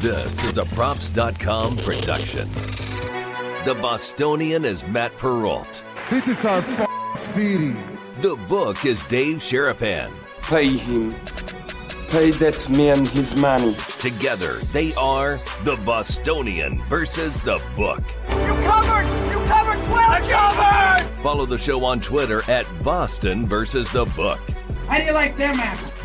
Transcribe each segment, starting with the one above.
This is a props.com production. The Bostonian is Matt Perrault. This is our f- city. The book is Dave Sharapan. Pay him. Pay that man his money. Together, they are the Bostonian versus the book. You covered! You covered 12! I covered! Follow the show on Twitter at Boston versus the book. How do you like them apples?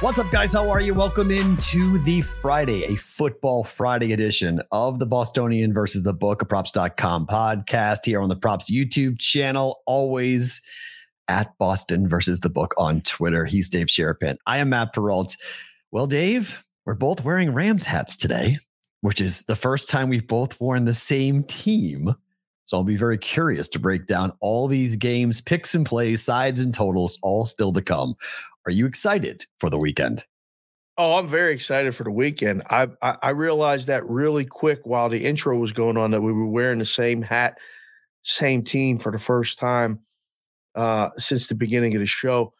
What's up, guys? How are you? Welcome into the Friday, a football Friday edition of the Bostonian versus the Book, a props.com podcast here on the Props YouTube channel. Always at Boston versus the Book on Twitter. He's Dave Sharapan. I am Matt Perrault. Well, Dave, we're both wearing Rams hats today, which is the first time we've both worn the same team. So I'll be very curious to break down all these games, picks and plays, sides and totals, all still to come. Are you excited for the weekend? Oh, I'm very excited for the weekend. I, I, I realized that really quick while the intro was going on that we were wearing the same hat, same team for the first time uh, since the beginning of the show.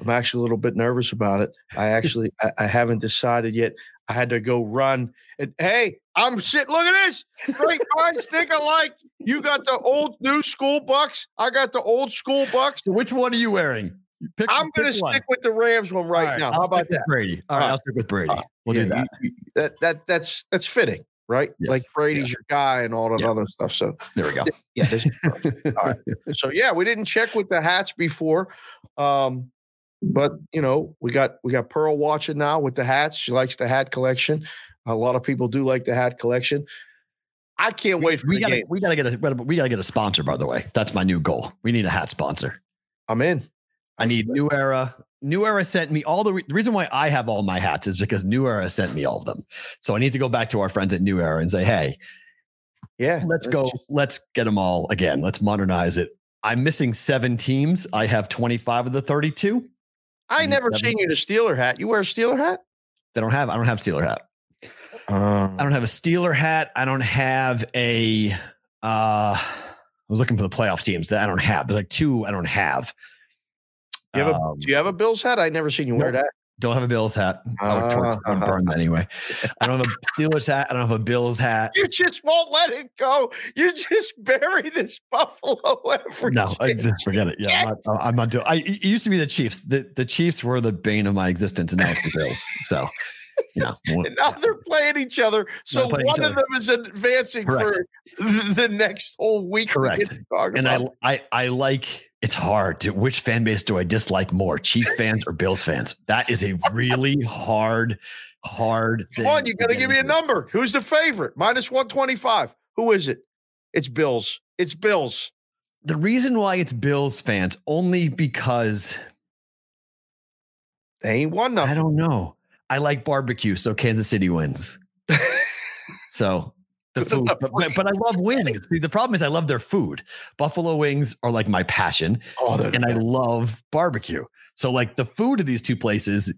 I'm actually a little bit nervous about it. I actually I, I haven't decided yet. I had to go run and hey, I'm sitting. Look at this. Great minds think alike. You got the old new school bucks. I got the old school bucks. So which one are you wearing? Pick, I'm going to stick with the Rams one right, right now. How about that? Brady. All right, I'll stick with Brady. Uh, we'll yeah, do that. You, you, that. That that's that's fitting, right? Yes. Like Brady's yeah. your guy and all that yeah. other stuff. So there we go. Yeah. This, all right. So yeah, we didn't check with the hats before, um, but you know we got we got Pearl watching now with the hats. She likes the hat collection. A lot of people do like the hat collection. I can't wait for we gotta, game. We gotta get a we gotta get a sponsor. By the way, that's my new goal. We need a hat sponsor. I'm in. I need New Era. New Era sent me all the, re- the reason why I have all my hats is because New Era sent me all of them. So I need to go back to our friends at New Era and say, hey, yeah, let's go. Let's get them all again. Let's modernize it. I'm missing seven teams. I have 25 of the 32. I, I never seen you in a Steeler hat. You wear a Steeler hat? They don't have. I don't have Steeler hat. Um, I don't have a Steeler hat. I don't have a. Uh, I was looking for the playoff teams that I don't have. There's like two I don't have. Do you have a, um, do you have a Bills hat? I never seen you wear that. Don't have a Bills hat. I would uh, burn that anyway. I don't have a Steelers hat. I don't have a Bills hat. You just won't let it go. You just bury this Buffalo every. No, I just forget it. Yeah, I'm not, I'm not doing. I it used to be the Chiefs. The the Chiefs were the bane of my existence, and now it's the Bills. So. And now they're playing each other. So one of them is advancing Correct. for the next whole week. Correct. And I, I I like it's hard. To, which fan base do I dislike more, Chief fans or Bills fans? That is a really hard, hard thing. Come on, you got to give me a number. Who's the favorite? Minus 125. Who is it? It's Bills. It's Bills. The reason why it's Bills fans only because they ain't won nothing. I don't know. I like barbecue, so Kansas City wins. so the food, but, but, I love wings. See, the problem is I love their food. Buffalo wings are like my passion, oh, and I love barbecue. So, like the food of these two places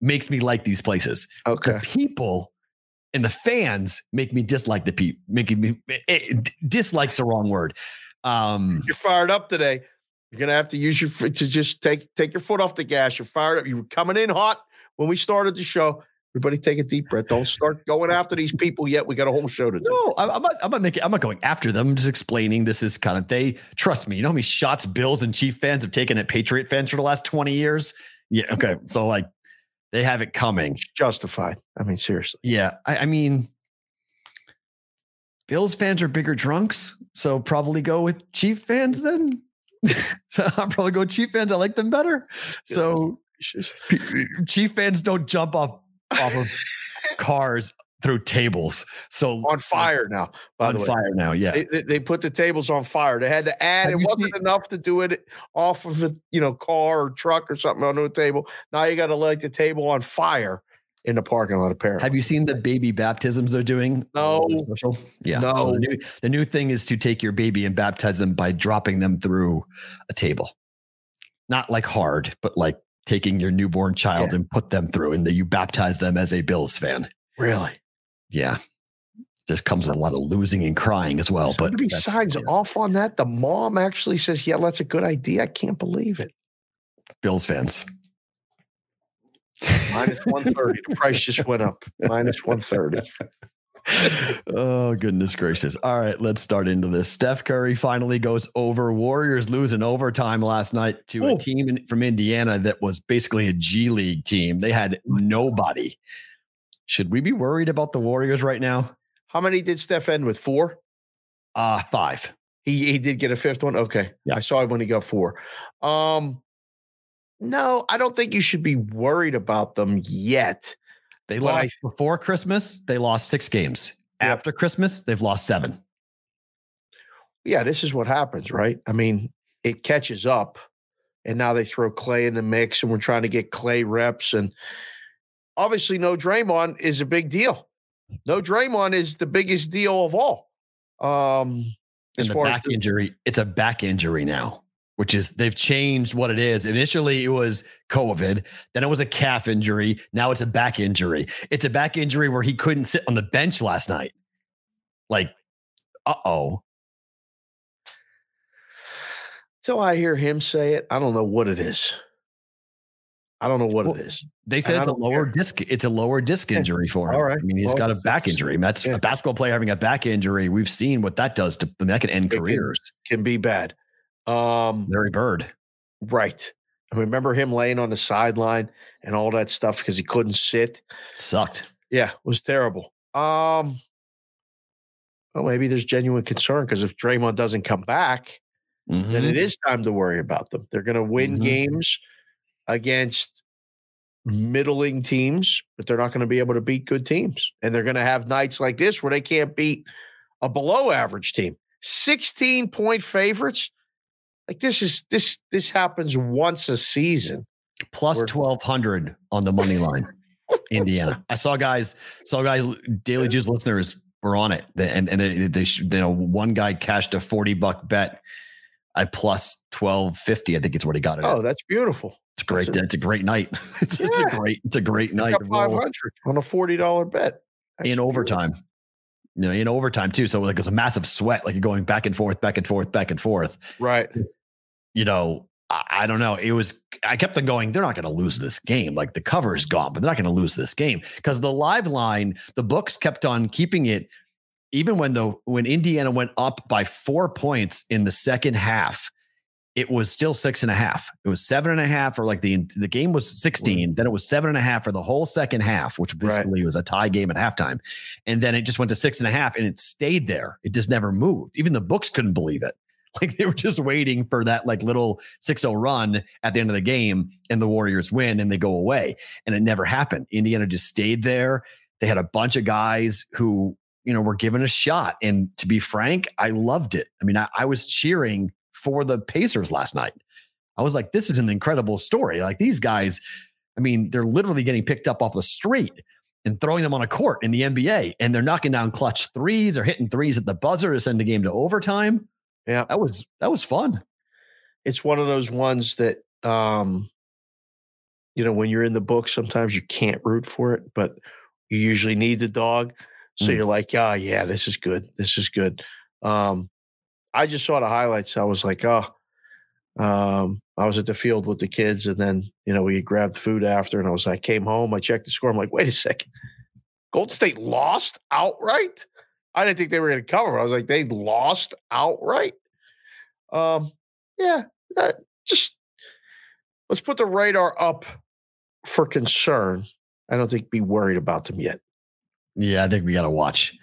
makes me like these places. Okay, the people and the fans make me dislike the people. Making me it, eh, eh, dislikes the wrong word. Um, You're fired up today. You're gonna have to use your to just take take your foot off the gas. You're fired up. You were coming in hot when we started the show. Everybody take a deep breath. Don't start going after these people yet. We got a whole show to do. No, I'm not, I'm not making, I'm not going after them. I'm just explaining this is kind of, they trust me. You know how many shots Bills and Chief fans have taken at Patriot fans for the last 20 years? Yeah. Okay. So like they have it coming. Justified. I mean, seriously. Yeah. I, I mean, Bills fans are bigger drunks. So probably go with Chief fans then. so I'll probably go Chief fans. I like them better. So Chief fans don't jump off off of cars through tables. So on fire now. on fire now, yeah. They, they, put the tables on fire. They had to add. Have it wasn't seen, enough to do it off of a you know car or truck or something on a table. Now you got to light the table on fire in the parking lot. Apparently, have you seen the baby baptisms they're doing? No. Yeah. No. So the, new, the new thing is to take your baby and baptize them by dropping them through a table. Not like hard, but like taking your newborn child Yeah. and put them through, and that you baptize them as a Bills fan. Really? Yeah, just comes with a lot of losing and crying as well. Somebody but signs yeah, off on that. The mom actually says, "Yeah, that's a good idea." I can't believe it. Bills fans. Minus one thirty. the price just went up. Minus one thirty. oh goodness gracious! All right, let's start into this. Steph Curry finally goes over. Warriors lose in overtime last night to a team in, from Indiana that was basically a G League team. They had nobody. Should we be worried about the Warriors right now? How many did Steph end with? Four. Uh five. He he did get a fifth one. Okay, Yeah. I saw it when he got four. Um, no, I don't think you should be worried about them yet. They But I- lost before Christmas. They lost six games. Yep. After Christmas, they've lost seven. Yeah, this is what happens, right? I mean, it catches up, and now they throw Klay in the mix, and we're trying to get Klay reps, and obviously, no Draymond is a big deal. No Draymond is the biggest deal of all. Um, And as the far back as the- injury, it's a back injury now, which is they've changed what it is. Initially, it was COVID, then it was a calf injury. Now it's a back injury. It's a back injury where he couldn't sit on the bench last night. Like, uh oh. So I hear him say it, I don't know what it is. I don't know what Well, it is. They said And it's a lower care. disc. It's a lower disc injury for him. All right. I mean, he's Well, got a back injury. That's yeah. a basketball player having a back injury. We've seen what that does to I mean, that can end It can- careers. Can be bad. Um, Larry Bird. right. I remember him laying on the sideline and all that stuff because he couldn't sit. Sucked. Yeah, it was terrible. Um, well, maybe there's genuine concern because if Draymond doesn't come back, then Mhm. it is time to worry about them. They're going to win Mhm. games against middling teams, but they're not going to be able to beat good teams. And they're going to have nights like this where they can't beat a below average team. 16 point favorites. Like this is this this happens once a season. 1200 on the money line. Indiana. I saw guys saw guys daily juice listeners were on it. And and they, they you know one guy cashed a 40 buck bet. I plus 1250 i think it's what he got it at. Oh, that's beautiful. it's great that's a- it's a great night. It's, it's a great it's a great night. roll 500 on a $40 bet. That's in overtime you know in overtime too so like it's a massive sweat like you're going back and forth back and forth back and forth Right. you know, I, I don't know. It was, I kept on going, they're not going to lose this game. Like the cover is gone, but they're not going to lose this game because the live line, the books kept on keeping it. Even when the, when Indiana went up by four points in the second half, it was still six and a half. It was seven and a half or like the, the game was 16. Then it was seven and a half for the whole second half, which basically was a tie game at halftime. And then it just went to six and a half and it stayed there. It just never moved. Even the books couldn't believe it. Like they were just waiting for that like little 6-0 run at the end of the game and the Warriors win and they go away. And it never happened. Indiana just stayed there. They had a bunch of guys who, you know, were given a shot. And to be frank, I loved it. I mean, I, I was cheering for the Pacers last night. I was like, this is an incredible story. Like these guys, I mean, they're literally getting picked up off the street and throwing them on a court in the NBA. And they're knocking down clutch threes or hitting threes at the buzzer to send the game to overtime Yeah. that was that was fun. It's one of those ones that um you know, when you're in the book, sometimes you can't root for it, but you usually need the dog. So Mm. you're like, yeah, yeah, this is good. This is good. Um I just saw the highlights. I was like, oh, um, I was at the field with the kids, and then you know we grabbed food after, and I was like, came home, I checked the score. I'm like, wait a second, Gold State lost outright. I didn't think they were going to cover. I was like, they lost outright. Um, yeah, uh, just let's put the radar up for concern. I don't think be worried about them yet. Yeah, I think we got to watch.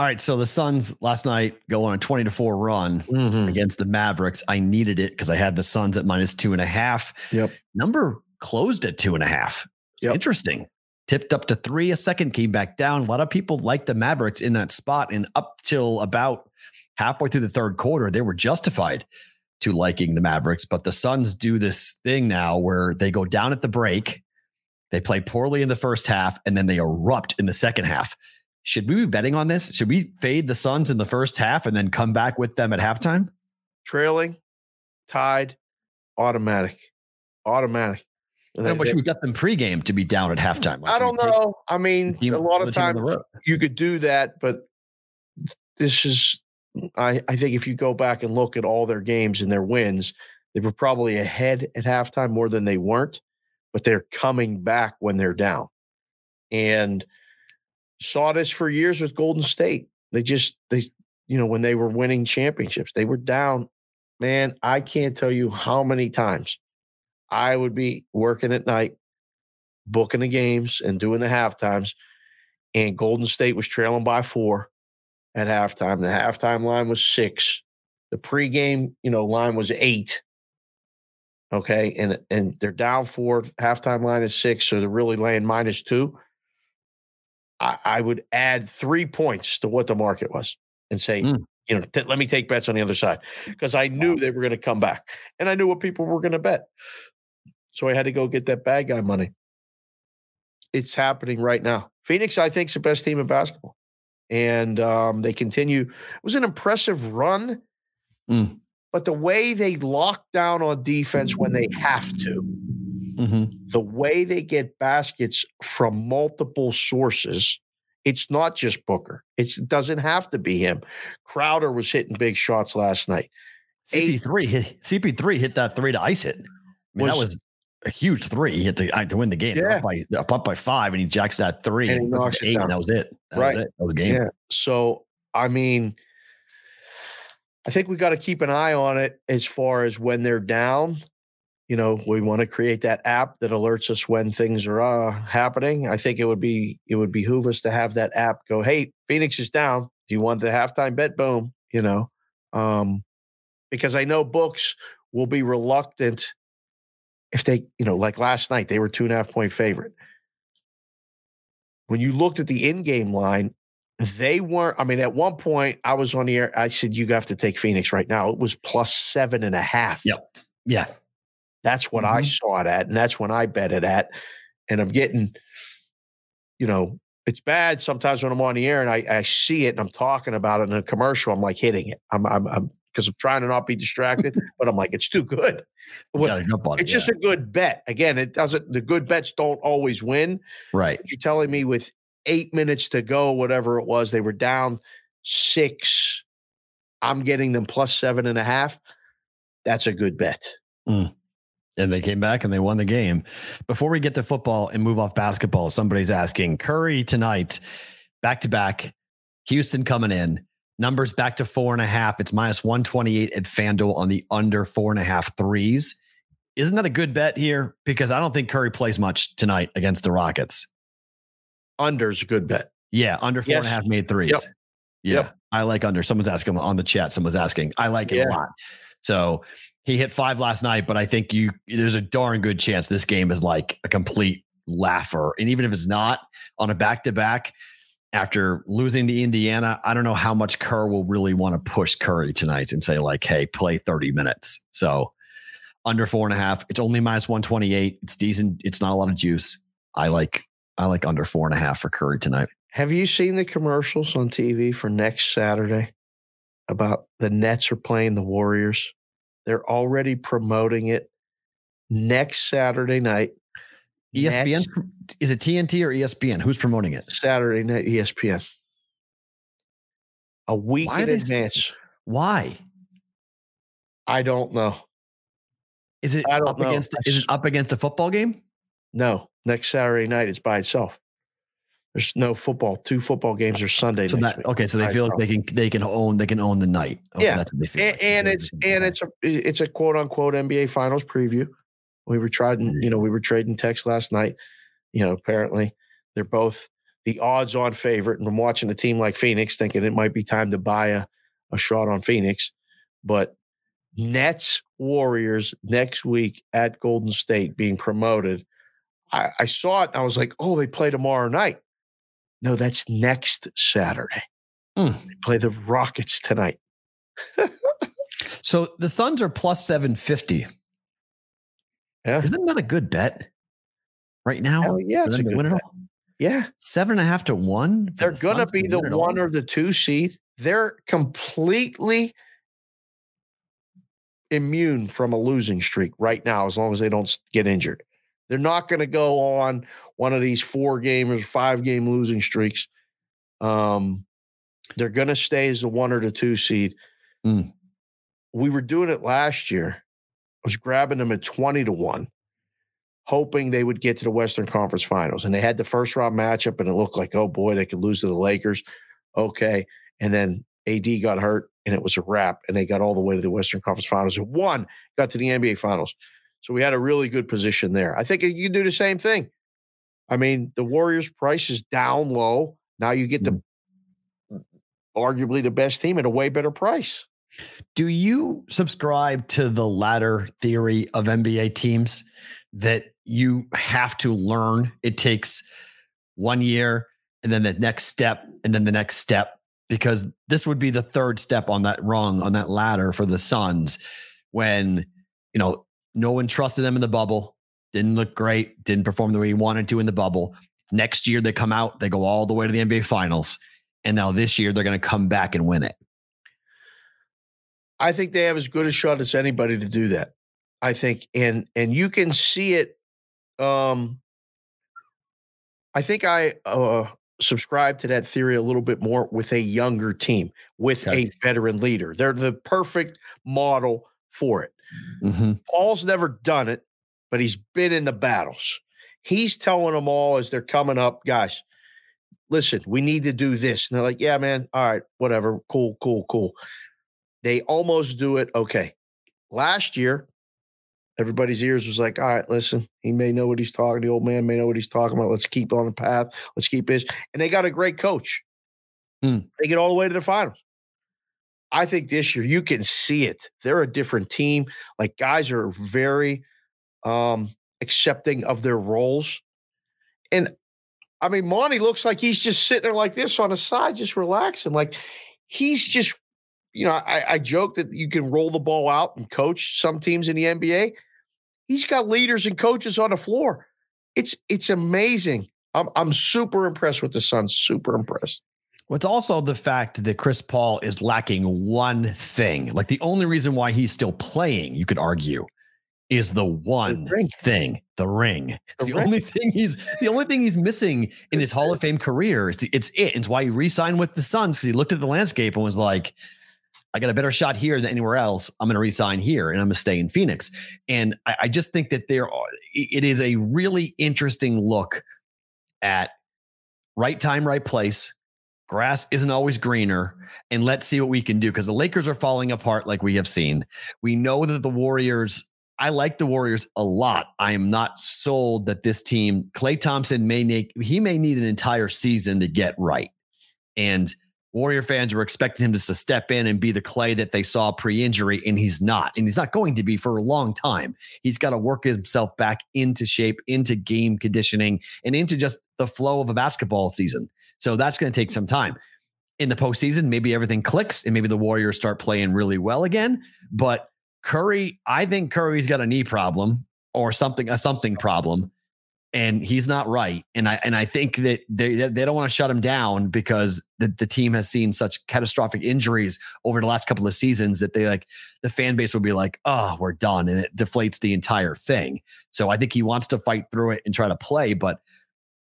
All right, so the Suns last night go on a twenty to four run Mm-hmm. against the Mavericks. I needed it because I had the Suns at minus two and a half. Yep. Number closed at two and a half. It's Yep. interesting. Tipped up to three a second, came back down. A lot of people like the Mavericks in that spot, and up till about halfway through the third quarter, they were justified to liking the Mavericks. But the Suns do this thing now where they go down at the break, they play poorly in the first half, and then they erupt in the second half. Should we be betting on this? Should we fade the Suns in the first half and then come back with them at halftime? Trailing, tied, automatic, automatic. How much we got them pregame to be down at halftime? I don't know. I mean, a lot of times you could do that, but this is. I, I think if you go back and look at all their games and their wins, they were probably ahead at halftime more than they weren't, but they're coming back when they're down. And saw this for years with Golden State. They just they you know when they were winning championships, they were down. Man, I can't tell you how many times I would be working at night, booking the games and doing the half times, and Golden State was trailing by four at halftime. The halftime line was six. The pregame, you know, line was eight. Okay. And and they're down four, halftime line is six. So they're really laying minus two. I, I would add three points to what the market was and say, mm. you know, t- let me take bets on the other side because I knew they were going to come back and I knew what people were going to bet. So I had to go get that bad guy money. It's happening right now. Phoenix, I think, is the best team in basketball. And um, they continue. It was an impressive run, mm. but the way they lock down on defense when they have to, mm-hmm. the way they get baskets from multiple sources, it's not just Booker. It's, it doesn't have to be him. Crowder was hitting big shots last night. CP3 hit, CP3 hit that three to ice it. I mean, was, that was a huge three. He hit to, to win the game. Yeah. Up by, up by five, and he jacks that three and, and knocks eight, and that was it. That right. was it. That was game. Yeah. So, I mean, I think we got to keep an eye on it as far as when they're down. You know, we want to create that app that alerts us when things are uh, happening. I think it would be it would behoove us to have that app go, "Hey, Phoenix is down. Do you want the halftime bet? Boom." You know, um, because I know books will be reluctant if they, you know, like last night, they were two and a half point favorite. When you looked at the in game line, they weren't. I mean, at one point, I was on the air. I said, You have to take Phoenix right now. It was plus seven and a half. Yep. Yeah. That's what mm-hmm. I saw it at. And that's when I bet it at. And I'm getting, you know, it's bad sometimes when I'm on the air and I, I see it and I'm talking about it in a commercial. I'm like hitting it. I'm, I'm, I'm because I'm trying to not be distracted, but I'm like, it's too good. Well, it, it's yeah. just a good bet. Again, it doesn't. The good bets don't always win. Right. You're telling me with eight minutes to go, whatever it was, they were down six. I'm getting them plus seven and a half. That's a good bet. Mm. And they came back and they won the game. Before we get to football and move off basketball, somebody's asking Curry tonight, back to back, Houston coming in. Numbers back to four and a half. It's minus 128 at FanDuel on the under four and a half threes. Isn't that a good bet here? Because I don't think Curry plays much tonight against the Rockets. Under's a good bet. Yeah, under four yes. and a half made threes. Yep. Yeah, yep. I like under. Someone's asking on the chat. Someone's asking. I like it yeah. a lot. So he hit five last night, but I think you there's a darn good chance this game is like a complete laugher. And even if it's not on a back to back, after losing to Indiana, I don't know how much Kerr will really want to push Curry tonight and say, like, hey, play 30 minutes. So under four and a half. It's only minus 128. It's decent. It's not a lot of juice. I like I like under four and a half for Curry tonight. Have you seen the commercials on TV for next Saturday about the Nets are playing the Warriors? They're already promoting it next Saturday night. ESPN Next, is it TNT or ESPN? Who's promoting it? Saturday night ESPN. A week why in advance. Why? I don't know. Is it up know. against is it up against a football game? No. Next Saturday night it's by itself. There's no football. Two football games are Sunday. So that okay. So they feel like they can they can own they can own the night. Okay, yeah, and, like. and it's and it's a it's a quote unquote NBA Finals preview. We were trading, you know, we were trading text last night. You know, apparently they're both the odds on favorite. And I'm watching a team like Phoenix thinking it might be time to buy a, a shot on Phoenix. But Nets Warriors next week at Golden State being promoted. I, I saw it. I was like, oh, they play tomorrow night. No, that's next Saturday. Mm. They play the Rockets tonight. so the Suns are plus 750 yeah. Isn't that a good bet right now? Hell yeah, it's a good bet. Yeah. Seven and a half to one. They're the going to be the one or the two seed. They're completely immune from a losing streak right now, as long as they don't get injured. They're not going to go on one of these four game or five game losing streaks. Um, they're going to stay as the one or the two seed. Mm. We were doing it last year. I was grabbing them at 20 to 1, hoping they would get to the Western Conference Finals. And they had the first round matchup, and it looked like, oh boy, they could lose to the Lakers. Okay. And then AD got hurt, and it was a wrap. And they got all the way to the Western Conference Finals. And one got to the NBA Finals. So we had a really good position there. I think uh, you can do the same thing. I mean, the Warriors' price is down low. Now you get the mm. Mm, arguably the best team at a way better price. Do you subscribe to the ladder theory of NBA teams that you have to learn? It takes one year and then the next step and then the next step because this would be the third step on that rung on that ladder for the Suns when you know no one trusted them in the bubble, didn't look great, didn't perform the way he wanted to in the bubble. Next year they come out, they go all the way to the NBA finals. And now this year they're going to come back and win it. I think they have as good a shot as anybody to do that. I think, and and you can see it. Um, I think I uh, subscribe to that theory a little bit more with a younger team, with okay. a veteran leader. They're the perfect model for it. Mm-hmm. Paul's never done it, but he's been in the battles. He's telling them all as they're coming up, guys, listen, we need to do this. And they're like, yeah, man, all right, whatever, cool, cool, cool. They almost do it. Okay. Last year, everybody's ears was like, all right, listen, he may know what he's talking. The old man may know what he's talking about. Let's keep on the path. Let's keep this. And they got a great coach. Mm. They get all the way to the finals. I think this year you can see it. They're a different team. Like guys are very um accepting of their roles. And I mean, Monty looks like he's just sitting there like this on the side, just relaxing. Like he's just, you know, I, I joke that you can roll the ball out and coach some teams in the NBA. He's got leaders and coaches on the floor. It's it's amazing. I'm I'm super impressed with the Suns. Super impressed. What's also the fact that Chris Paul is lacking one thing. Like the only reason why he's still playing, you could argue, is the one the thing, the ring. It's the, the only thing he's the only thing he's missing in his Hall of Fame career. It's, it's it. It's why he re-signed with the Suns because he looked at the landscape and was like, I got a better shot here than anywhere else. I'm going to resign here and I'm going to stay in Phoenix. And I, I just think that there are, it is a really interesting look at right time, right place grass isn't always greener and let's see what we can do because the Lakers are falling apart like we have seen. We know that the Warriors I like the Warriors a lot. I am not sold that this team, Klay Thompson may need he may need an entire season to get right. And Warrior fans were expecting him just to step in and be the Klay that they saw pre-injury, and he's not. And he's not going to be for a long time. He's got to work himself back into shape, into game conditioning, and into just the flow of a basketball season. So that's going to take some time. In the postseason, maybe everything clicks and maybe the Warriors start playing really well again. But Curry, I think Curry's got a knee problem or something, a something problem, and he's not right. And I and I think that they they don't want to shut him down because the, the team has seen such catastrophic injuries over the last couple of seasons that they like the fan base will be like, oh, we're done, and it deflates the entire thing. So I think he wants to fight through it and try to play. But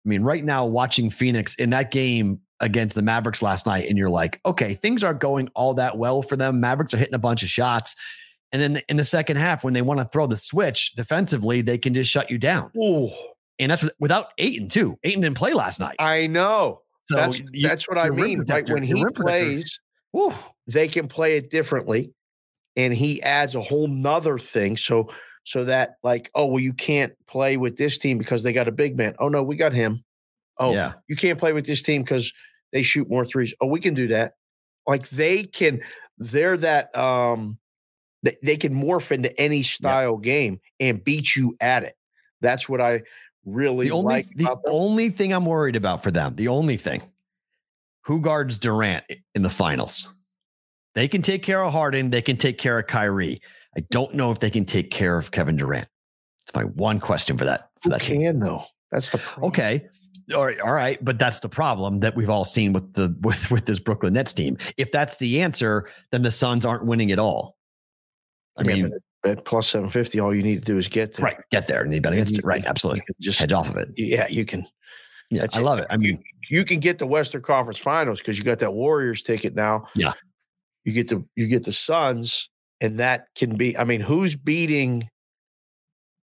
I mean, right now, watching Phoenix in that game against the Mavericks last night, and you're like, okay, things aren't going all that well for them. Mavericks are hitting a bunch of shots. And then in the second half, when they want to throw the switch defensively, they can just shut you down. Ooh. And that's without Ayton, too. Ayton didn't play last night. I know. So that's, you, that's what I mean. Right when he plays, they can play it differently. And he adds a whole nother thing. So so that like, oh, well, you can't play with this team because they got a big man. Oh no, we got him. Oh, yeah. you can't play with this team because they shoot more threes. Oh, we can do that. Like they can, they're that um they, they can morph into any style game and beat you at it. That's what I really the only, like. The only thing I'm worried about for them, the only thing, who guards Durant in the finals? They can take care of Harden. They can take care of Kyrie. I don't know if they can take care of Kevin Durant. It's my one question for that. For who that can team. though? That's the problem. okay. All right, all right, but that's the problem that we've all seen with the with with this Brooklyn Nets team. If that's the answer, then the Suns aren't winning at all. I yeah, mean, at plus 750, all you need to do is get there. Right. Get there and you bet against it. Right. Absolutely. Just hedge off of it. Yeah, you can. Yeah. That's I it. love it. I mean, you, you can get the Western Conference Finals because you got that Warriors ticket now. Yeah. You get the you get the Suns, and that can be. I mean, who's beating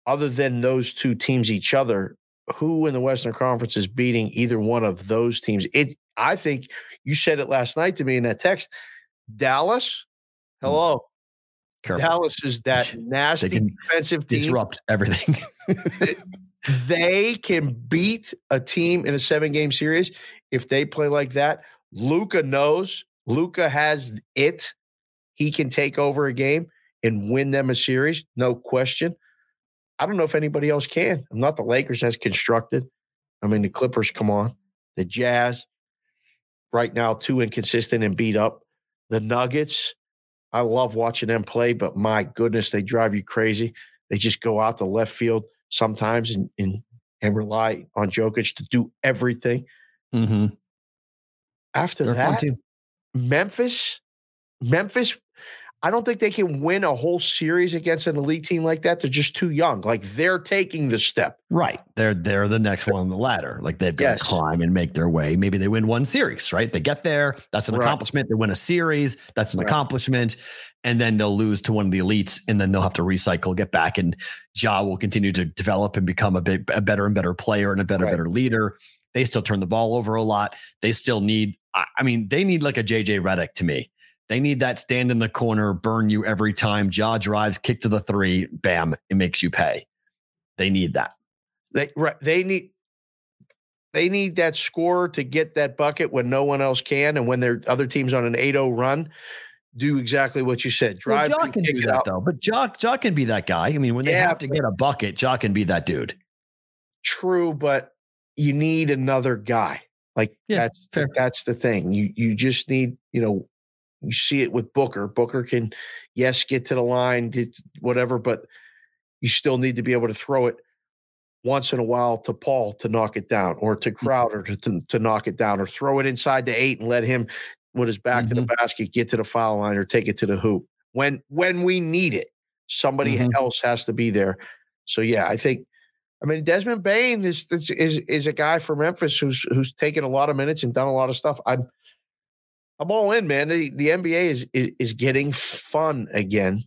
other than those two teams each other? Who in the Western Conference is beating either one of those teams? It. I think you said it last night to me in that text. Dallas. Mm. Hello. careful. Dallas is that nasty defensive team. Disrupt everything. they can beat a team in a seven game series if they play like that. Luka knows Luka has it. He can take over a game and win them a series, no question. I don't know if anybody else can. I'm not the Lakers as constructed. I mean, the Clippers, come on. The Jazz, right now, too inconsistent and beat up. The Nuggets, I love watching them play, but my goodness, they drive you crazy. They just go out the left field sometimes and and, and rely on Jokic to do everything. mm-hmm. After They're that. Memphis, Memphis, I don't think they can win a whole series against an elite team like that. They're just too young. Like they're taking the step. Right. They're they're the next one on the ladder. Like they've got Yes. to climb and make their way. Maybe they win one series, right? They get there. That's an Right. accomplishment. They win a series. That's an Right. accomplishment. And then they'll lose to one of the elites and then they'll have to recycle, get back. And Ja will continue to develop and become a bit a better and better player and a better, Right. better leader. They still turn the ball over a lot. They still need, I I mean, they need like a JJ Redick to me. They need that stand in the corner, burn you every time. Ja drives, kick to the three, bam, it makes you pay. They need that. They right, they need they need that scorer to get that bucket when no one else can, and when their other teams on an 8-0 run, do exactly what you said. Well, Drive, and can do that out. though, but Ja, Ja can be that guy. I mean, when they Yeah, have to get a bucket, Ja can be that dude. True, but you need another guy. Like Yeah, that's fair. that's the thing. You you just need, you know, you see it with Booker. Booker can, yes, get to the line, get whatever, but you still need to be able to throw it once in a while to Paul to knock it down, or to Mm-hmm. Crowder to, to, to knock it down, or throw it inside the eight and let him with his back to the Mm-hmm. basket get to the foul line or take it to the hoop. When when we need it, somebody Mhm. else has to be there. So yeah, I think I mean, Desmond Bane is is is, is a guy from Memphis who's who's taken a lot of minutes and done a lot of stuff. I'm I'm all in, man. The, the NBA is, is is getting fun again.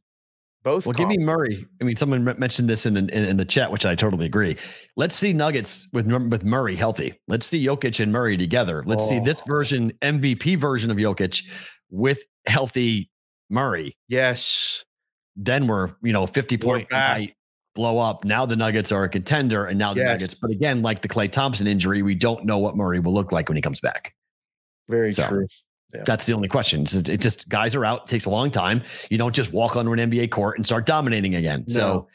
Both. Well, give me. Murray. I mean, someone mentioned this in the, in, in the chat, which I totally agree. Let's see Nuggets with with Murray healthy. Let's see Jokic and Murray together. Let's see this Oh. version, MVP version of Jokic with healthy Murray. yes. Then we're you know fifty point night blow up. Now the Nuggets are a contender, and now the Yes. Nuggets. But again, like the Klay Thompson injury, we don't know what Murray will look like when he comes back. Very So, true. That's the only question. It's just, it just guys are out. It takes a long time. You don't just walk onto an NBA court and start dominating again. So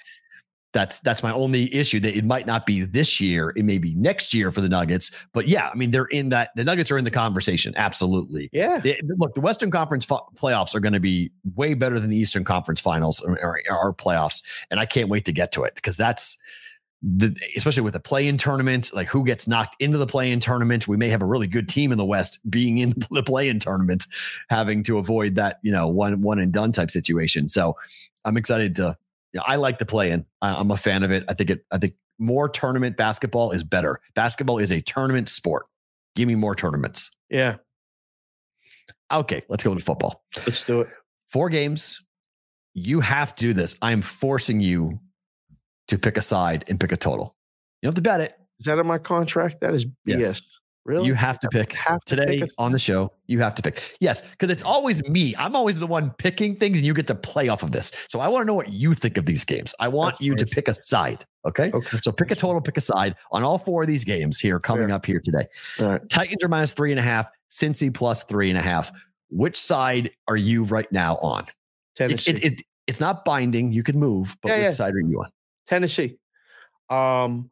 that's that's my only issue. That it might not be this year. It may be next year for the Nuggets. But yeah, I mean they're in that. The Nuggets are in the conversation. Absolutely. Yeah. They- look, the Western Conference playoffs are going to be way better than the Eastern Conference finals or, or, or playoffs, and I can't wait to get to it because that's the especially with the play-in tournament. Like who gets knocked into the play-in tournament? We may have a really good team in the West being in the play-in tournament, having to avoid that you know one one and done type situation. So I'm excited to. Yeah, I like the play-in. I, I'm a fan of it. I think it. I think more tournament basketball is better. Basketball is a tournament sport. Give me more tournaments. Yeah. Okay, let's go to football. Let's do it. Four games. You have to do this. I am forcing you to pick a side and pick a total. You have to bet it. Is that in my contract? That is BS. Yes. Really? You have to pick have to today pick a- on the show. You have to pick. Yes, because it's always me. I'm always the one picking things and you get to play off of this. So I want to know what you think of these games. I want That's you to pick a side. Okay? Okay. So pick a total, pick a side on all four of these games here coming Fair. up here today. All right. Titans are minus three and a half, Cincy plus three and a half. Which side are you right now on? It, it, it, it's not binding. You can move, but Yeah, which yeah. side are you on? Tennessee. Um,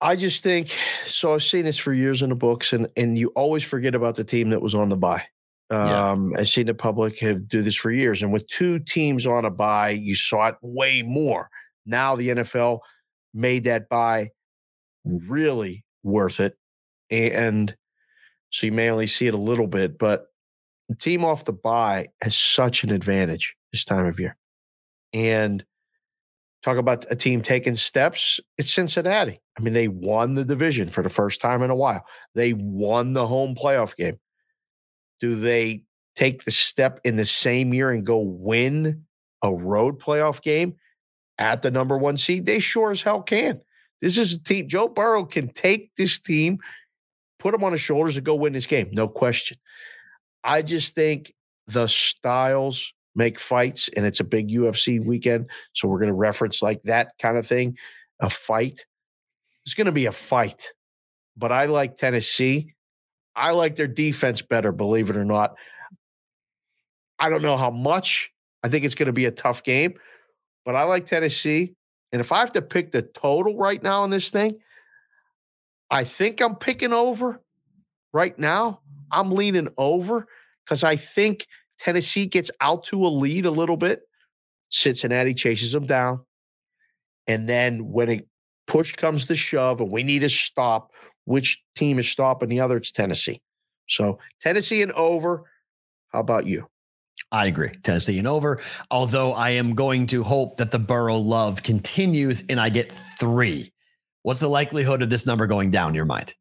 I just think so. I've seen this for years in the books, and and you always forget about the team that was on the bye. Yeah. Um, I've seen the public have do this for years, and with two teams on a bye, you saw it way more. Now the NFL made that bye really worth it, and so you may only see it a little bit, but the team off the bye has such an advantage this time of year. And talk about a team taking steps. It's Cincinnati. I mean, they won the division for the first time in a while. They won the home playoff game. Do they take the step in the same year and go win a road playoff game at the number one seed? They sure as hell can. This is a team. Joe Burrow can take this team, put them on his shoulders, and go win this game. No question. I just think the styles make fights, and it's a big UFC weekend. So we're going to reference like that kind of thing a fight. It's going to be a fight. But I like Tennessee. I like their defense better, believe it or not. I don't know how much. I think it's going to be a tough game, but I like Tennessee. And if I have to pick the total right now on this thing, I think I'm picking over right now. I'm leaning over because I think Tennessee gets out to a lead a little bit. Cincinnati chases them down. And then when it push comes to shove and we need to stop, which team is stopping the other? It's Tennessee. So Tennessee and over. How about you? I agree. Tennessee and over. Although I am going to hope that the Burrow love continues and I get three. What's the likelihood of this number going down in your mind?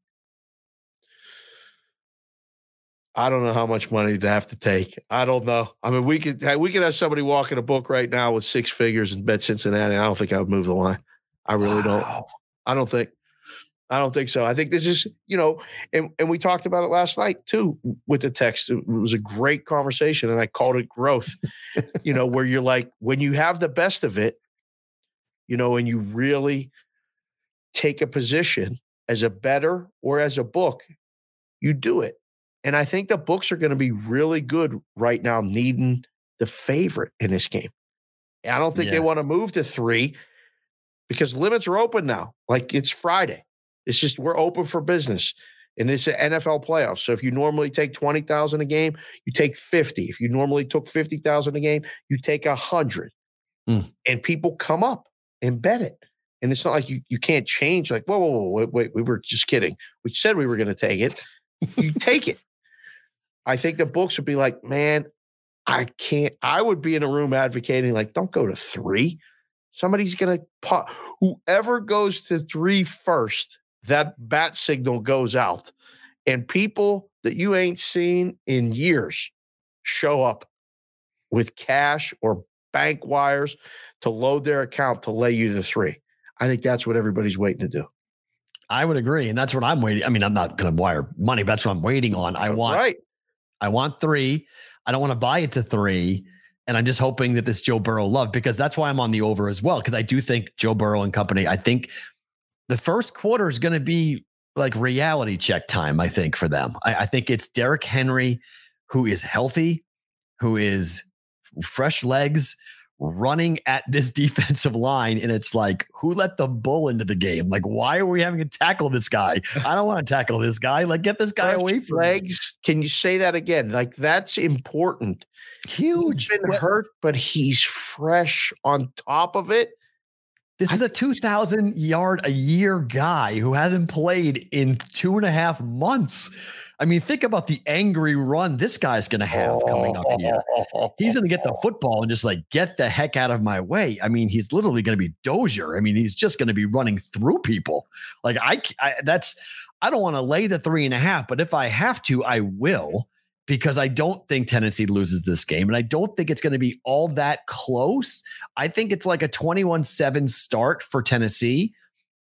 I don't know how much money to have to take. I don't know. I mean, we could we could have somebody walking a book right now with six figures and bet Cincinnati. I don't think I would move the line. I really wow. don't. I don't think. I don't think so. I think this is, you know, and, and we talked about it last night too with the text. It was a great conversation, and I called it growth. you know, where you're like, when you have the best of it, you know, and you really take a position as a bettor or as a book, you do it. And I think the books are going to be really good right now, needing the favorite in this game. I don't think yeah. they want to move to three because limits are open now. Like it's Friday. It's just we're open for business. And it's an NFL playoffs. So if you normally take 20,000 a game, you take 50. If you normally took 50,000 a game, you take 100. Mm. And people come up and bet it. And it's not like you you can't change like, whoa, whoa, whoa, wait, wait, we were just kidding. We said we were going to take it. You take it. I think the books would be like, man, I can't. I would be in a room advocating, like, don't go to three. Somebody's going to pop. Whoever goes to three first that bat signal goes out and people that you ain't seen in years show up with cash or bank wires to load their account to lay you to three. I think that's what everybody's waiting to do. I would agree. And that's what I'm waiting. I mean, I'm not going to wire money, but that's what I'm waiting on. I want, right. I want three. I don't want to buy it to three. And I'm just hoping that this Joe Burrow love, because that's why I'm on the over as well. Because I do think Joe Burrow and company, I think the first quarter is going to be like reality check time, I think, for them. I, I, think it's Derrick Henry who is healthy, who is fresh legs, running at this defensive line. And it's like, who let the bull into the game? Like, why are we having to tackle this guy? I don't want to tackle this guy. Like, get this guy fresh away from legs. Me. Can you say that again? Like, that's important. Huge. He's been hurt, but he's fresh on top of it. This is a 2,000 yard a year guy who hasn't played in two and a half months. I mean, think about the angry run this guy's going to have coming up here. He's going to get the football and just like get the heck out of my way. I mean, he's literally going to be Dozier. I mean, he's just going to be running through people. Like I, I that's I don't want to lay the three and a half, but if I have to, I will because I don't think Tennessee loses this game. And I don't think it's going to be all that close. I think it's like a 21 7 start for Tennessee.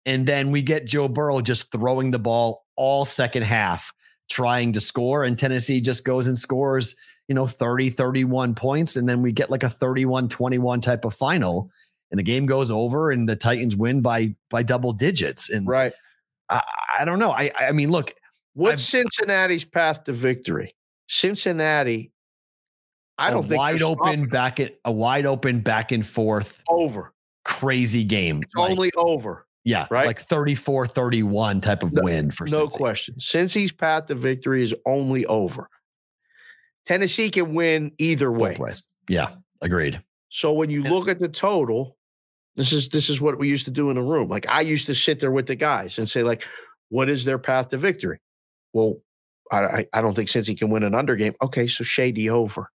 And then we get Joe Burrow just throwing the ball all second half, trying to score. And Tennessee just goes and scores, you know, 30, 31 points. And then we get like a 31 21 type of final. And the game goes over and the Titans win by by double digits. And right. I, I don't know. I I mean, look, what's I've, Cincinnati's path to victory? Cincinnati, I don't think wide open back at a wide open back and forth over crazy game. It's like, only over. Yeah, right. Like 34 31 type of no, win for No Cincy. question. Cincy's path to victory is only over. Tennessee can win either way. Yeah, agreed. So when you look at the total, this is this is what we used to do in the room. Like I used to sit there with the guys and say, like, what is their path to victory? Well, I, I don't think Cincy can win an under game. Okay, so shady over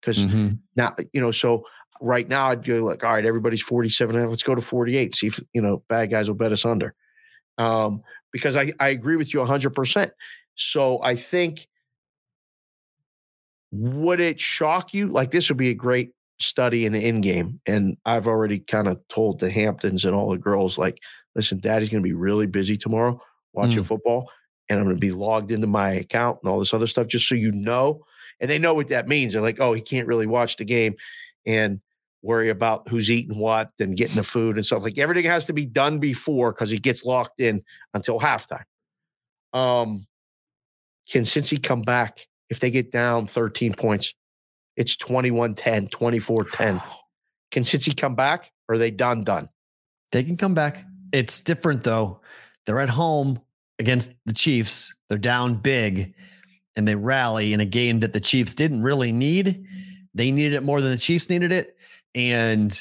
because mm-hmm. now you know. So right now I'd go like, all right, everybody's 47. Let's go to 48. See if, you know, bad guys will bet us under. Um, because I, I agree with you 100%. So I think, would it shock you? Like, this would be a great study in the end game. And I've already kind of told the Hamptons and all the girls, like, listen, daddy's going to be really busy tomorrow watching mm. football. And I'm going to be logged into my account and all this other stuff, just so you know. And they know what that means. They're like, oh, he can't really watch the game and worry about who's eating what and getting the food and stuff. Like everything has to be done before because he gets locked in until halftime. Um, can Cincy come back if they get down 13 points? It's 21 10, 24 10. Can Cincy come back or are they done, done? They can come back. It's different though. They're at home against the Chiefs. They're down big and they rally in a game that the Chiefs didn't really need. They needed it more than the Chiefs needed it. And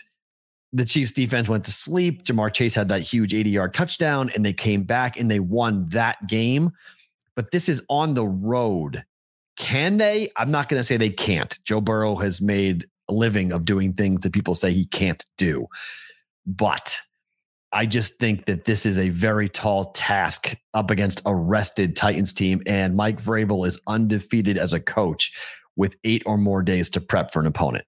the Chiefs defense went to sleep. Ja'Marr Chase had that huge 80 yard touchdown and they came back and they won that game. But this is on the road. Can they? I'm not going to say they can't. Joe Burrow has made a living of doing things that people say he can't do. But I just think that this is a very tall task up against a rested Titans team. And Mike Vrabel is undefeated as a coach with eight or more days to prep for an opponent.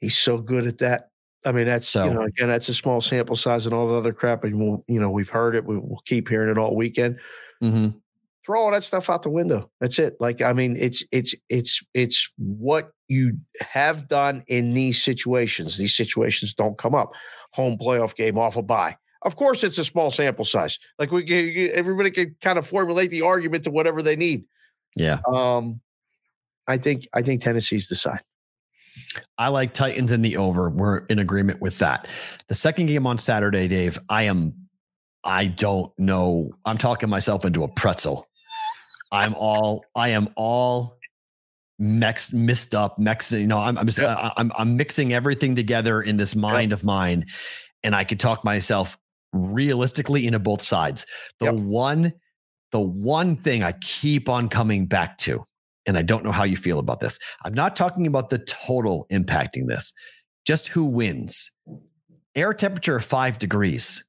He's so good at that. I mean, that's so, you know, again, that's a small sample size and all the other crap. And we'll, you know, we've heard it. We, will keep hearing it all weekend. Mm-hmm. Throw all that stuff out the window. That's it. Like, I mean, it's it's it's it's what you have done in these situations. These situations don't come up. Home playoff game off a bye. Of course, it's a small sample size. Like we, everybody can kind of formulate the argument to whatever they need. Yeah. Um, I think I think Tennessee's the side. I like Titans in the over. We're in agreement with that. The second game on Saturday, Dave, I am I don't know. I'm talking myself into a pretzel. I'm all I am all mixed mixed up, mixed, you know, I'm I'm, just, yep. I'm I'm mixing everything together in this mind yep. of mine and I could talk myself realistically into both sides. The yep. one the one thing I keep on coming back to and I don't know how you feel about this. I'm not talking about the total impacting this, just who wins. Air temperature of five degrees.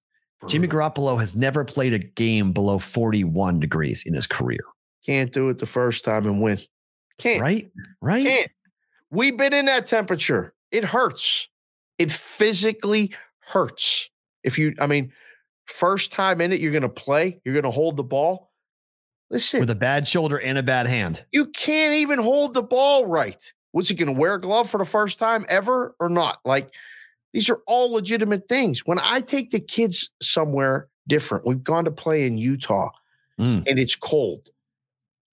Jimmy Garoppolo has never played a game below 41 degrees in his career. Can't do it the first time and win. Can't. Right? Right? Can't. We've been in that temperature. It hurts. It physically hurts. If you, I mean, first time in it, you're going to play, you're going to hold the ball. Listen, with a bad shoulder and a bad hand. You can't even hold the ball right. Was he going to wear a glove for the first time ever or not? Like, these are all legitimate things. When I take the kids somewhere different, we've gone to play in Utah mm. and it's cold.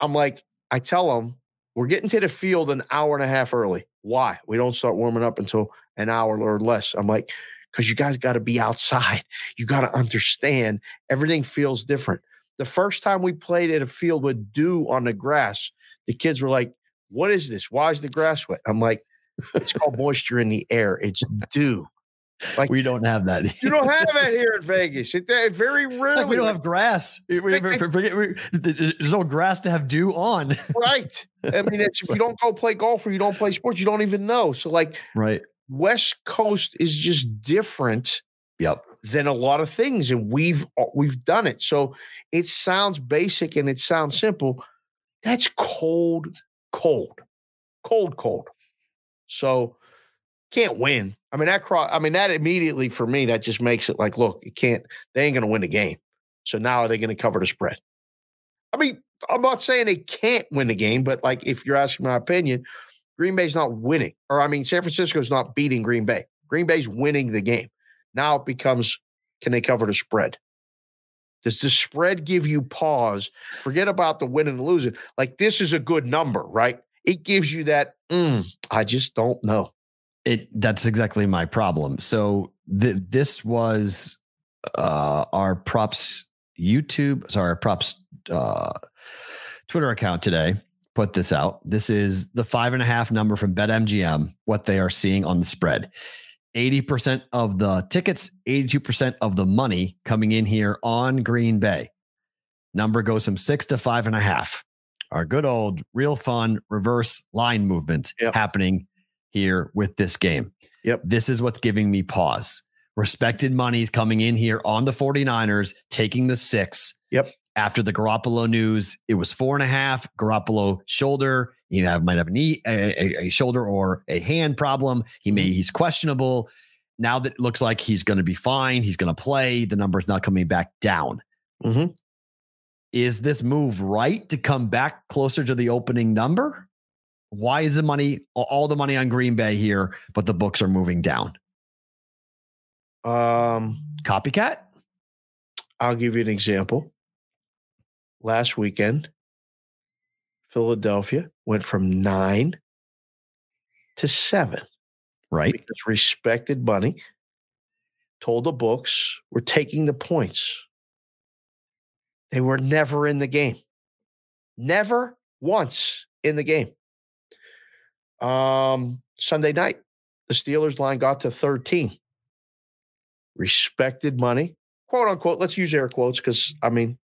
I'm like, I tell them, we're getting to the field an hour and a half early. Why? We don't start warming up until an hour or less. I'm like, because you guys got to be outside. You got to understand everything feels different. The first time we played at a field with dew on the grass, the kids were like, What is this? Why is the grass wet? I'm like, It's called moisture in the air. It's dew. Like we don't have that. you don't have that here in Vegas. It, very rarely. We don't have grass. We, we, we, there's no grass to have dew on. right. I mean, if you don't go play golf or you don't play sports, you don't even know. So, like, right. West Coast is just different. Yep. Than a lot of things, and we've uh, we've done it. So it sounds basic and it sounds simple. That's cold, cold, cold, cold. So can't win. I mean, that cross, I mean, that immediately for me, that just makes it like, look, you can't, they ain't going to win the game. So now are they going to cover the spread? I mean, I'm not saying they can't win the game, but like if you're asking my opinion, Green Bay's not winning. Or I mean, San Francisco's not beating Green Bay. Green Bay's winning the game. Now it becomes can they cover the spread? Does the spread give you pause? Forget about the win and losing. Like this is a good number, right? It gives you that. Mm, I just don't know. It that's exactly my problem. So th- this was uh, our props YouTube, sorry, our props uh, Twitter account today put this out. This is the five and a half number from BetMGM, what they are seeing on the spread. 80% of the tickets, 82% of the money coming in here on Green Bay. Number goes from six to five and a half. Our good old, real fun reverse line movement yep. happening here with this game. Yep. This is what's giving me pause. Respected money's coming in here on the 49ers, taking the six. Yep. After the Garoppolo news, it was four and a half. Garoppolo shoulder. You have might have a knee, a, a, shoulder or a hand problem. He may he's questionable. Now that it looks like he's going to be fine, he's going to play. The number's not coming back down. Mhm. Is this move right to come back closer to the opening number? Why is the money all the money on Green Bay here, but the books are moving down? Um, Copycat? I'll give you an example. Last weekend, Philadelphia went from nine to seven Right. because respected money told the books we're taking the points. They were never in the game. Never once in the game. Um, Sunday night, the Steelers line got to 13. Respected money, quote unquote. Let's use air quotes because I mean,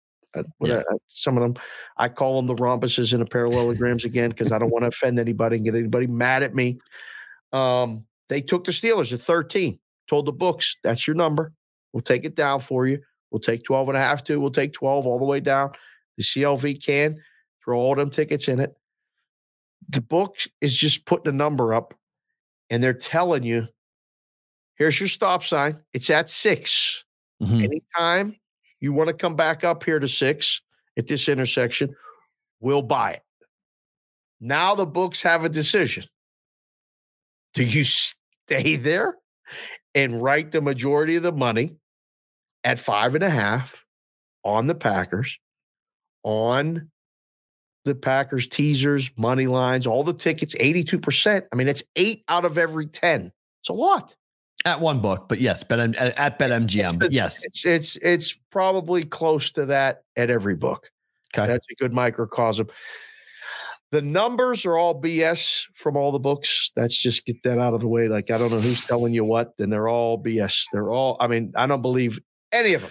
Yeah. I- some of them, I call them the rhombuses and the parallelograms again because I don't want to offend anybody and get anybody mad at me. Um, they took the Steelers at 13, told the books, that's your number. We'll take it down for you. We'll take 12 and a half to, we'll take 12 all the way down. The CLV can throw all them tickets in it. The book is just putting a number up and they're telling you, here's your stop sign. It's at 6 Mhm. Anytime you want to come back up here to six at this intersection, we'll buy it. Now the books have a decision. Do you stay there and write the majority of the money at five and a half on the Packers, on the Packers teasers, money lines, all the tickets, 82%? I mean, it's eight out of every 10. It's a lot. At one book, but yes, bet at, at BetMGM. It's- But yes, it's it's it's probably close to that at every book. okay. That's a good microcosm. The numbers are all BS from all the books. That's just get that out of the way. Like I don't know who's telling you what, then they're all BS. They're all. I mean, I don't believe any of them.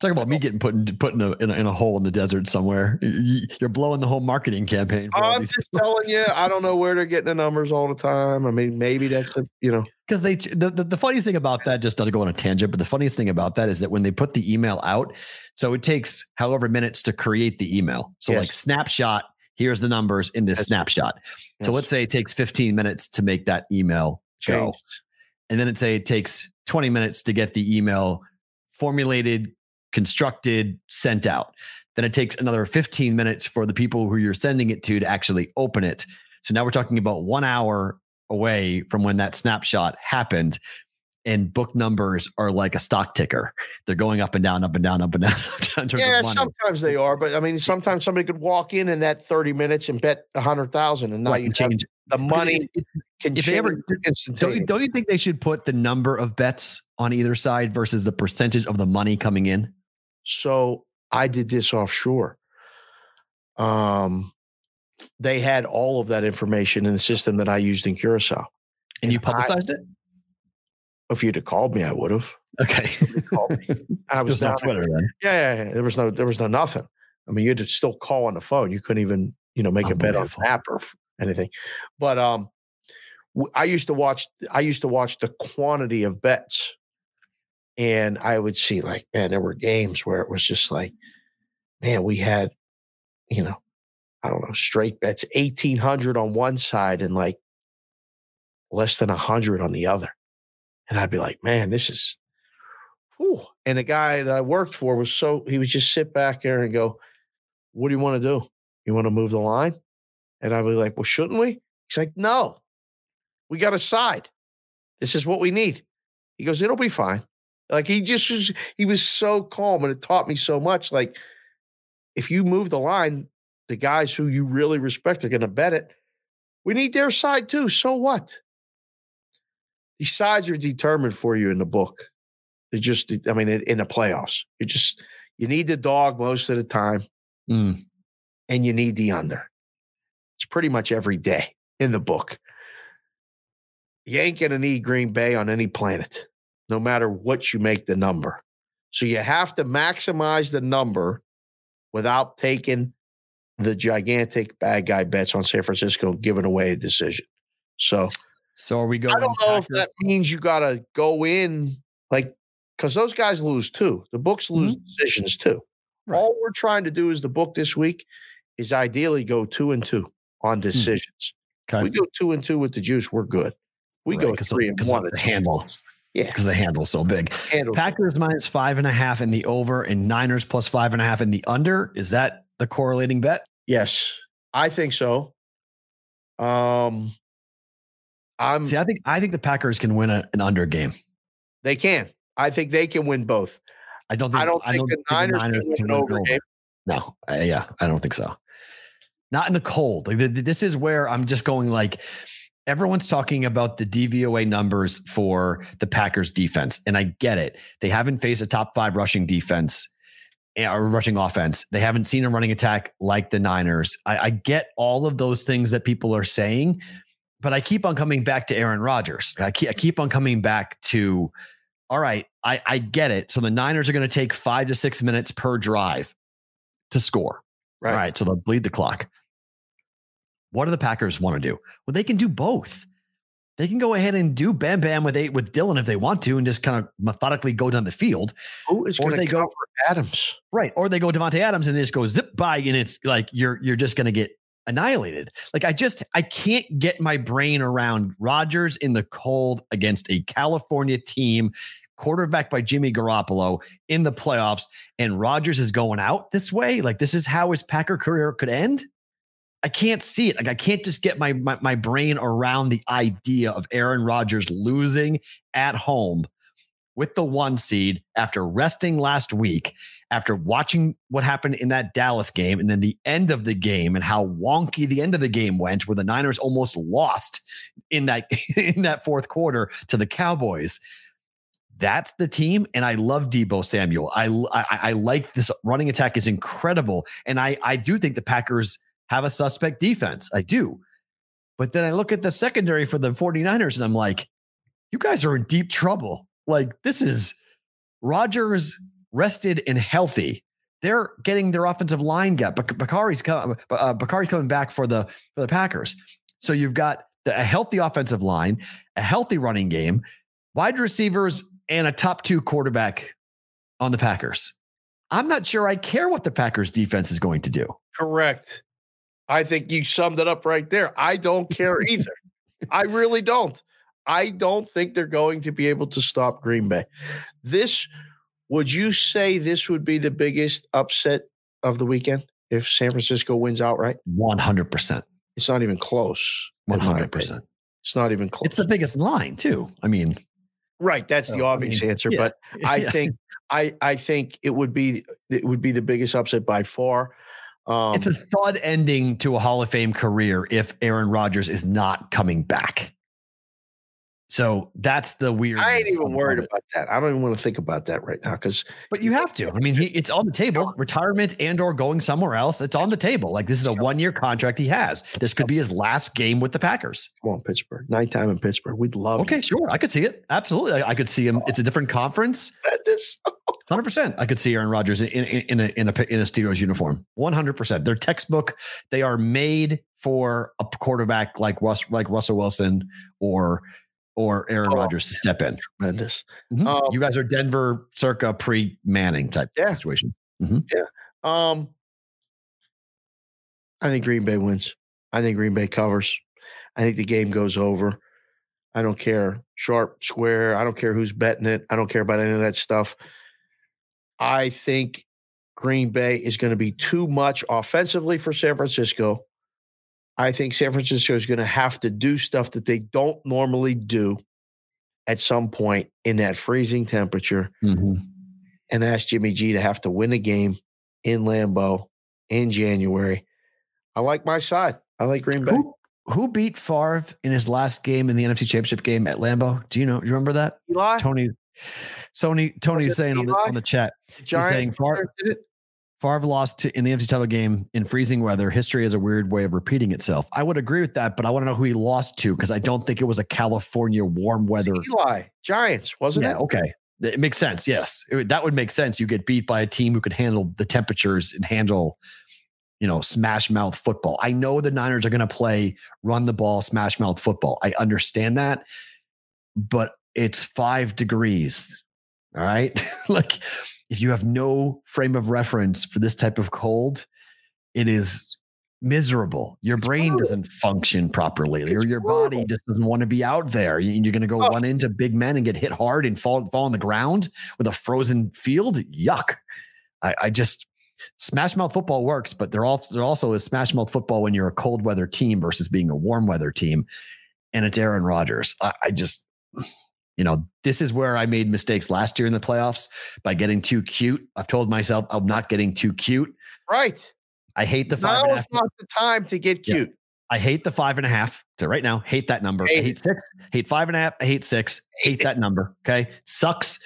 Talk about me getting put in, put in a, in a in a hole in the desert somewhere. You- You're blowing the whole marketing campaign. For I'm just telling you, I don't know where they're getting the numbers all the time. I mean, maybe that's a you know. because they the, the, the funniest thing about that just not to go on a tangent but the funniest thing about that is that when they put the email out so it takes however minutes to create the email so Yes. like snapshot here's the numbers in this Yes. snapshot so let's say it takes 15 minutes to make that email go and then it say it takes 20 minutes to get the email formulated constructed sent out. Then it takes another 15 minutes for the people who you're sending it to to actually open it. So now we're talking about one hour away from when that snapshot happened and book numbers are like a stock ticker. They're going up and down up and down up and down, up and down in terms Yeah, of money. sometimes they are, but I mean, sometimes somebody could walk in in that 30 minutes and bet a hundred thousand, and now you change the money It's- it's- can if they ever- don't you, don't you think they should put the number of bets on either side versus the percentage of the money coming in So I did this offshore. Um, they had all of that information in the system that I used in Curacao. and you I- publicized it If you'd have called me, I would have. okay. I was on twitter then Yeah, yeah, yeah. There was no, there was no nothing. I mean, you had to still call on the phone. You couldn't even, you know, make a bet on an app or anything. But um, I used to watch. I used to watch the quantity of bets, and I would see like, man, there were games where it was just like, man, we had, you know, I don't know, straight bets, eighteen hundred on one side and like less than a hundred on the other, and I'd be like, man, this is Whew. And the guy that I worked for was so he would just sit back there and go, What do you want to do? You want to move the line? And I'd be like, Well, shouldn't we? He's like, No, we got a side. This is what we need. He goes, It'll be fine. Like he just was, he was so calm and it taught me so much. Like, if you move the line, the guys who you really respect are going to bet it. We need their side too. So what? These sides are determined for you in the book. They just, I mean, in, the playoffs, you just you need the dog most of the time, Mm. and you need the under. It's pretty much every day in the book. You ain't gonna need Green Bay on any planet, no matter what you make the number. So you have to maximize the number without taking the gigantic bad guy bets on San Francisco, giving away a decision. So So are we going? I don't know Packers? if that means you got to go in like because those guys lose too. The books lose mm-hmm. decisions too. Right. All we're trying to do is the book this week is ideally go two and two on hmm. decisions. Okay. We go two and two with the juice, we're good. We Right, go three and and one. the it's handle. Yeah, because the handle's so big. handles. Packers minus five and a half in the over, and Niners plus five and a half in the under. Is that the correlating bet? Yes, I think so. Um, I'm. See, I think I think the Packers can win a, an under game. They can. I think they can win both. I don't think. I don't think the Niners can win an over game. No, I- yeah, I don't think so. Not in the cold. Like th- th- this is where I'm just going. Like everyone's talking about the DVOA numbers for the Packers defense, and I get it. They haven't faced a top five rushing defense eh, or rushing offense. They haven't seen a running attack like the Niners. I, I get all of those things that people are saying, but I keep on coming back to Aaron Rodgers. I keep, I keep on coming back to. All right, I, I get it. So the Niners are going to take five to six minutes per drive to score. Right. All right. So they'll bleed the clock. What do the Packers want to do? Well, they can do both. They can go ahead and do bam bam with eight with Dillon if they want to and just kind of methodically go down the field. Who is Or going they to go- cover Adams? Right. Or they go Davante Adams and they just go zip by and it's like you're you're just gonna get annihilated. Like I just I can't get my brain around Rodgers in the cold against a California team, quarterback by Jimmy Garoppolo in the playoffs, and Rodgers is going out this way. Like this is how his Packer career could end. I can't see it. Like I can't just get my my, my brain around the idea of Aaron Rodgers losing at home with the one seed after resting last week, after watching what happened in that Dallas game, and then the end of the game and how wonky the end of the game went, where the Niners almost lost in that in that fourth quarter to the Cowboys. That's the team, and I love Deebo Samuel. I, I I like this running attack is incredible, and I I do think the Packers have a suspect defense. I do. But then I look at the secondary for the 49ers and I'm like, you guys are in deep trouble. Like this is Rodgers rested and healthy. They're getting their offensive line gap. Bak- Bakari's coming. Uh, Bakari's coming back for the for the Packers. So you've got the, a healthy offensive line, a healthy running game, wide receivers, and a top two quarterback on the Packers. I'm not sure I care what the Packers defense is going to do. Correct. I think you summed it up right there. I don't care either. I really don't. I don't think they're going to be able to stop Green Bay. This, would you say this would be the biggest upset of the weekend if San Francisco wins outright? 100%. It's not even close. 100%. It's not even close. It's the biggest line, too. I mean, right. That's the So, I obvious mean, answer, yeah. but I Yeah. think I I think it would be it would be the biggest upset by far. Um, it's a thud ending to a Hall of Fame career if Aaron Rodgers is not coming back. So that's the weird. I ain't even worried about that. I don't even want to think about that right now because But you have to. I mean, he, it's on the table. Retirement and or going somewhere else. It's on the table. Like this is a one year contract he has. This could be his last game with the Packers. come on, Pittsburgh, nine time in Pittsburgh, we'd love Okay, sure. I could see it. Absolutely. I, I could see him. It's a different conference. you. this. Hundred percent. I could see Aaron Rodgers in, in, in a in a in a Steelers uniform. One hundred percent. They're textbook. They are made for a quarterback like Russ, like Russell Wilson or or Aaron Oh, Rodgers to step in. Tremendous. Mhm. Um, you guys are Denver circa pre Manning type Yeah. situation. Um, I think Green Bay wins. I think Green Bay covers. I think the game goes over. I don't care sharp, square. I don't care who's betting it. I don't care about any of that stuff. I think Green Bay is going to be too much offensively for San Francisco. I think San Francisco is going to have to do stuff that they don't normally do at some point in that freezing temperature mm-hmm. and ask Jimmy G to have to win a game in Lambeau in January. I like my side. I like Green Bay. Who, who beat Favre in his last game in the NFC Championship game at Lambeau? Do you know? Do you remember that? Eli, Tony, Sony, Tony's it saying on the, on the chat. the Giants saying Favre- did it. Favre lost to, in the NFC title game in freezing weather. History is a weird way of repeating itself. I would agree with that, but I want to know who he lost to because I don't think it was a California warm weather. Eli, Giants, wasn't Yeah, it? okay. It makes sense. Yes. It that would make sense. You get beat by a team who could handle the temperatures and handle, you know, smash mouth football. I know the Niners are going to play run the ball, smash mouth football. I understand that, but it's five degrees. All right. like if you have no frame of reference for this type of cold, it is miserable. Your It's brain doesn't function properly. It's Your, your body just doesn't want to be out there. You- You're going to go Oh. run into big men and get hit hard and fall, fall on the ground with a frozen field. Yuck. I, I just, smash mouth football works, but there also, there also is smash mouth football when you're a cold weather team versus being a warm weather team. And it's Aaron Rodgers. I, I just, you know, this is where I made mistakes last year in the playoffs by getting too cute. I've told myself I'm not getting too cute. Right. I hate the five Now is not the time to get Yeah. cute. I hate the five and a half to right now. Hate that number. I Hate hate six. Hate five and a half. I hate six. Hate that number. Okay. Sucks.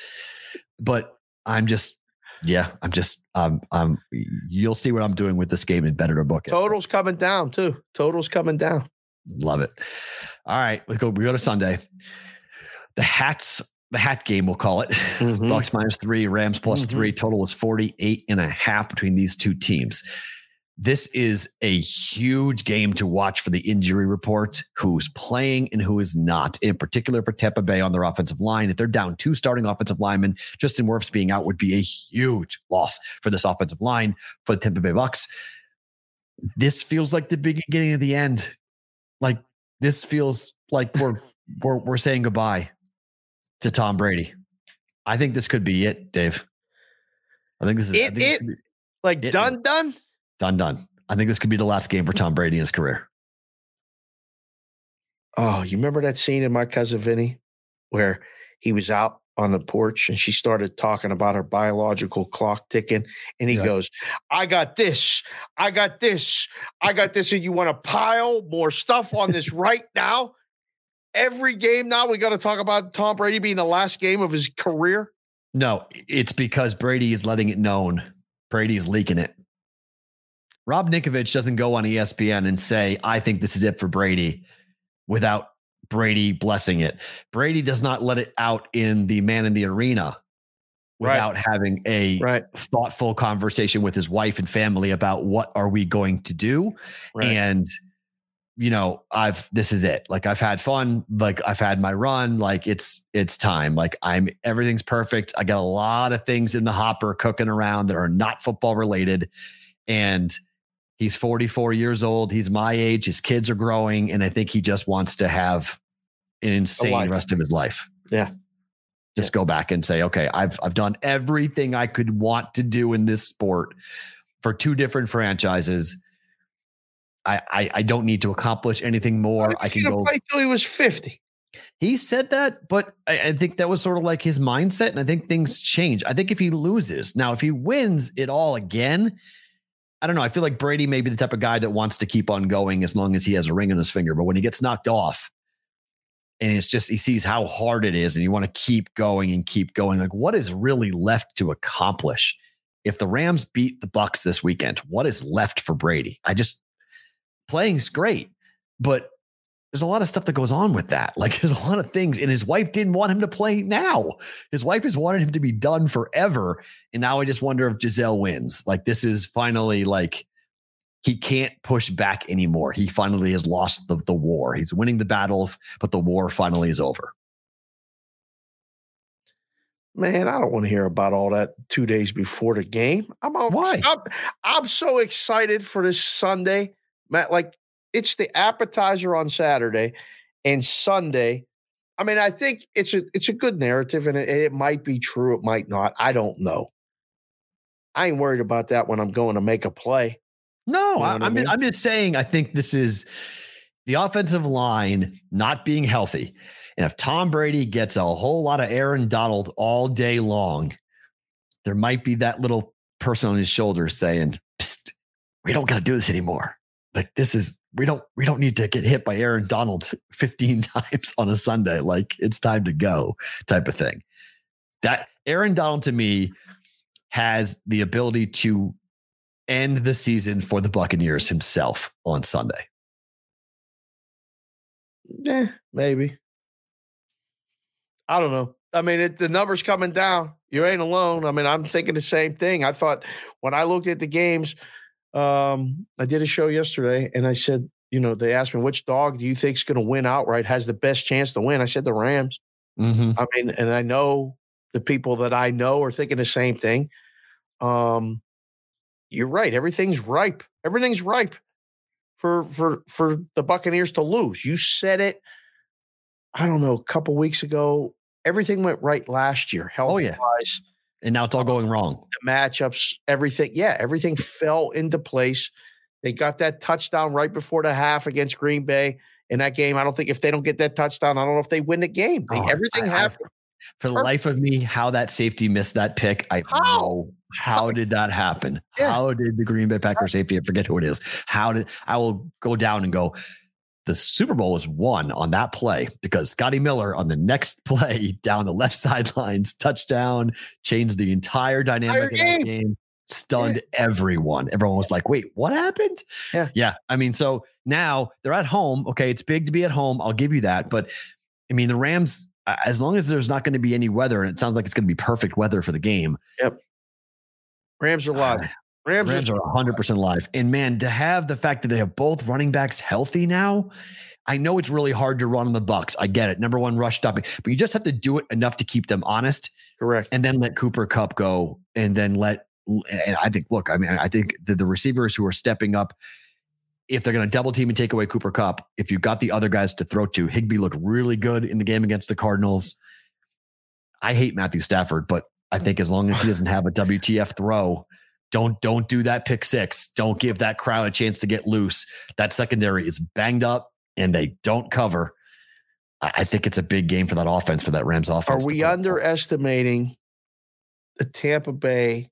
But I'm just, yeah, I'm just, um, um, you'll see what I'm doing with this game and better to book it. Totals coming down too. Totals coming down. Love it. All right. Let's go. We go to Sunday. The hats, the hat game, we'll call it. Mhm. Bucks minus three, Rams plus Mhm. three. Total is 48 and a half between these two teams. This is a huge game to watch for the injury report, who's playing and who is not, in particular for Tampa Bay on their offensive line. If they're down two starting offensive linemen, Justin Wirfs being out would be a huge loss for this offensive line for the Tampa Bay Bucks. This feels like the beginning of the end. Like this feels like we're we're, we're saying goodbye to Tom Brady. I think this could be it, Dave. I think this is I It- think it- could be Like It- done, done. done, done. I think this could be the last game for Tom Brady in his career. Oh, you remember that scene in My Cousin Vinny where he was out on the porch and she started talking about her biological clock ticking? And he Yeah. goes, I got this. I got this. I got this. And you want to pile more stuff on this right now? Every game now, we got to talk about Tom Brady being the last game of his career. No, it's because Brady is letting it known. Brady is leaking it. Rob Ninkovich doesn't go on ESPN and say, I think this is it for Brady without Brady blessing it. Brady does not let it out in the man in the arena Right. without having a Right. thoughtful conversation with his wife and family about what are we going to do and you know i've this is it. Like i've had fun. Like i've had my run. Like it's it's time. Like i'm everything's perfect. I got a lot of things in the hopper cooking around that are not football related. And he's 44 years old. He's my age. His kids are growing. And i think he just wants to have an insane rest of his life. Yeah. just go back and say okay i've i've done everything i could want to do in this sport for two different franchises I, I, I don't need to accomplish anything more. I can go. play till he was 50. He said that, but I, I think that was sort of like his mindset. And I think things change. I think if he loses, now, if he wins it all again, I don't know. I feel like Brady may be the type of guy that wants to keep on going as long as he has a ring on his finger. But when he gets knocked off, and it's just he sees how hard it is, and you want to keep going and keep going. Like, what is really left to accomplish? If the Rams beat the Bucks this weekend, what is left for Brady? I just playing's great, but there's a lot of stuff that goes on with that. Like there's a lot of things, and his wife didn't want him to play now. His wife has wanted him to be done forever, and now I just wonder if Gisele wins. Like this is finally like he can't push back anymore. He finally has lost the, the war. He's winning the battles, but the war finally is over. Man, I don't want to hear about all that two days before the game. I'm all, Why? I'm, I'm so excited for this Sunday, Matt. Like it's the appetizer on Saturday and Sunday. I mean, I think it's a it's a good narrative, and it, it might be true. It might not. I don't know. I ain't worried about that when I'm going to make a play. No, know I, what I I'm, mean? I'm just saying, I think this is the offensive line not being healthy. And if Tom Brady gets a whole lot of Aaron Donald all day long, there might be that little person on his shoulder saying, we don't got to do this anymore. Like this is, we don't, we don't need to get hit by Aaron Donald 15 times on a Sunday. Like it's time to go type of thing. That Aaron Donald to me has the ability to end the season for the Buccaneers himself on Sunday. Yeah, maybe. I don't know. I mean, it, the numbers coming down. You ain't alone. I mean, I'm thinking the same thing. I thought when I looked at the games, Um, I did a show yesterday, and I said, you know, they asked me which dog do you think is going to win outright, has the best chance to win. I said the Rams. Mm-hmm. I mean, and I know the people that I know are thinking the same thing. Um, you're right. Everything's ripe. Everything's ripe for for for the Buccaneers to lose. You said it. I don't know. A couple weeks ago, everything went right last year. Health Oh, yeah. wise, And now it's all going wrong. the matchups, everything. Yeah, everything fell into place. They got that touchdown right before the half against Green Bay in that game. I don't think if they don't get that touchdown, I don't know if they win the game. They, Oh, everything I- I- happened. For the Perfect. life of me, how that safety missed that pick, I How? know. How did that happen? Yeah. How did the Green Bay Packers safety? I forget who it is. How did I will go down and go? The Super Bowl was won on that play because Scotty Miller on the next play down the left sidelines touchdown changed the entire dynamic of that game. Stunned everyone. Everyone was like, "Wait, what happened?" Yeah. yeah. I mean, so now they're at home. Okay, it's big to be at home. I'll give you that. But I mean, the Rams, as long as there's not going to be any weather, and it sounds like it's going to be perfect weather for the game, Yep. Rams are live. Rams, Rams are are 100% live. And man, to have the fact that they have both running backs healthy now, I know it's really hard to run on the Bucks. I get it. Number one rush stopping, but you just have to do it enough to keep them honest correct. and then let Cooper Kupp go and then let and I think look, I mean, I think the, the receivers who are stepping up, if they're going to double team and take away Cooper Kupp, if you've got the other guys to throw to, Higbee looked really good in the game against the Cardinals. I hate Matthew Stafford, but I think as long as he doesn't have a WTF throw, don't don't do that pick six. Don't give that crowd a chance to get loose. That secondary is banged up and they don't cover. I I think it's a big game for that offense, for that Rams offense. Are we underestimating the Tampa Bay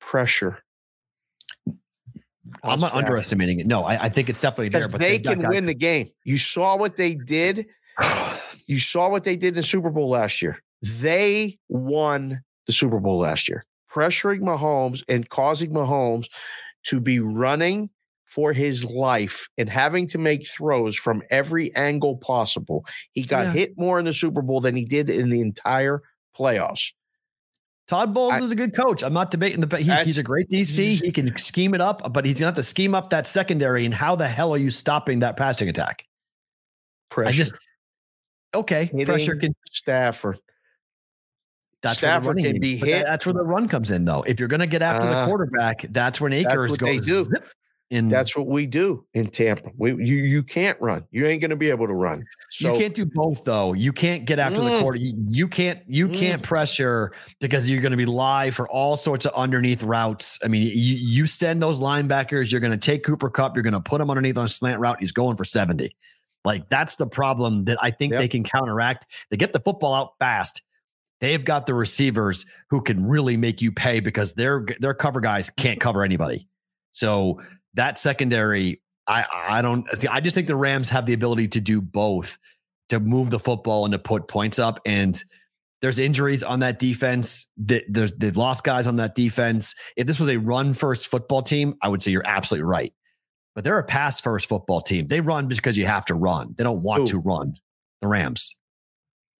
pressure? I'm not underestimating it. No, I, I think it's definitely there. But they can win the game. You saw what they did. You saw what they did in the Super Bowl last year. They won the Super Bowl last year, pressuring Mahomes and causing Mahomes to be running for his life and having to make throws from every angle possible. He got Yeah. hit more in the Super Bowl than he did in the entire playoffs. Todd Bowles I- is a good coach. I'm not debating the. He, he's a great DC. He can scheme it up, but he's gonna have to scheme up that secondary. And how the hell are you stopping that passing attack? Pressure. I just okay. Hitting Pressure can. Stafford. That's where the can be but that- that's where the run comes in, though. If you're gonna get after the Uh, quarterback, that's when Akers what they goes. do. zip, and That's what we do in Tampa. We you you can't run. You ain't going to be able to run. So you can't do both though. You can't get after the Mm. quarter. You, you can't you Mm. can't pressure because you're going to be live for all sorts of underneath routes. I mean, you, you send those linebackers. You're going to take Cooper Kupp. You're going to put him underneath on a slant route. He's going for seventy. Like that's the problem that I think Yep. they can counteract. They get the football out fast. They've got the receivers who can really make you pay because their their cover guys can't cover anybody. So that secondary, I I don't see. I just think the Rams have the ability to do both, to move the football and to put points up. And there's injuries on that defense. There's they've lost guys on that defense. If this was a run first football team, I would say you're absolutely right. But they're a pass first football team. They run because you have to run. They don't want Who? to run. The Rams.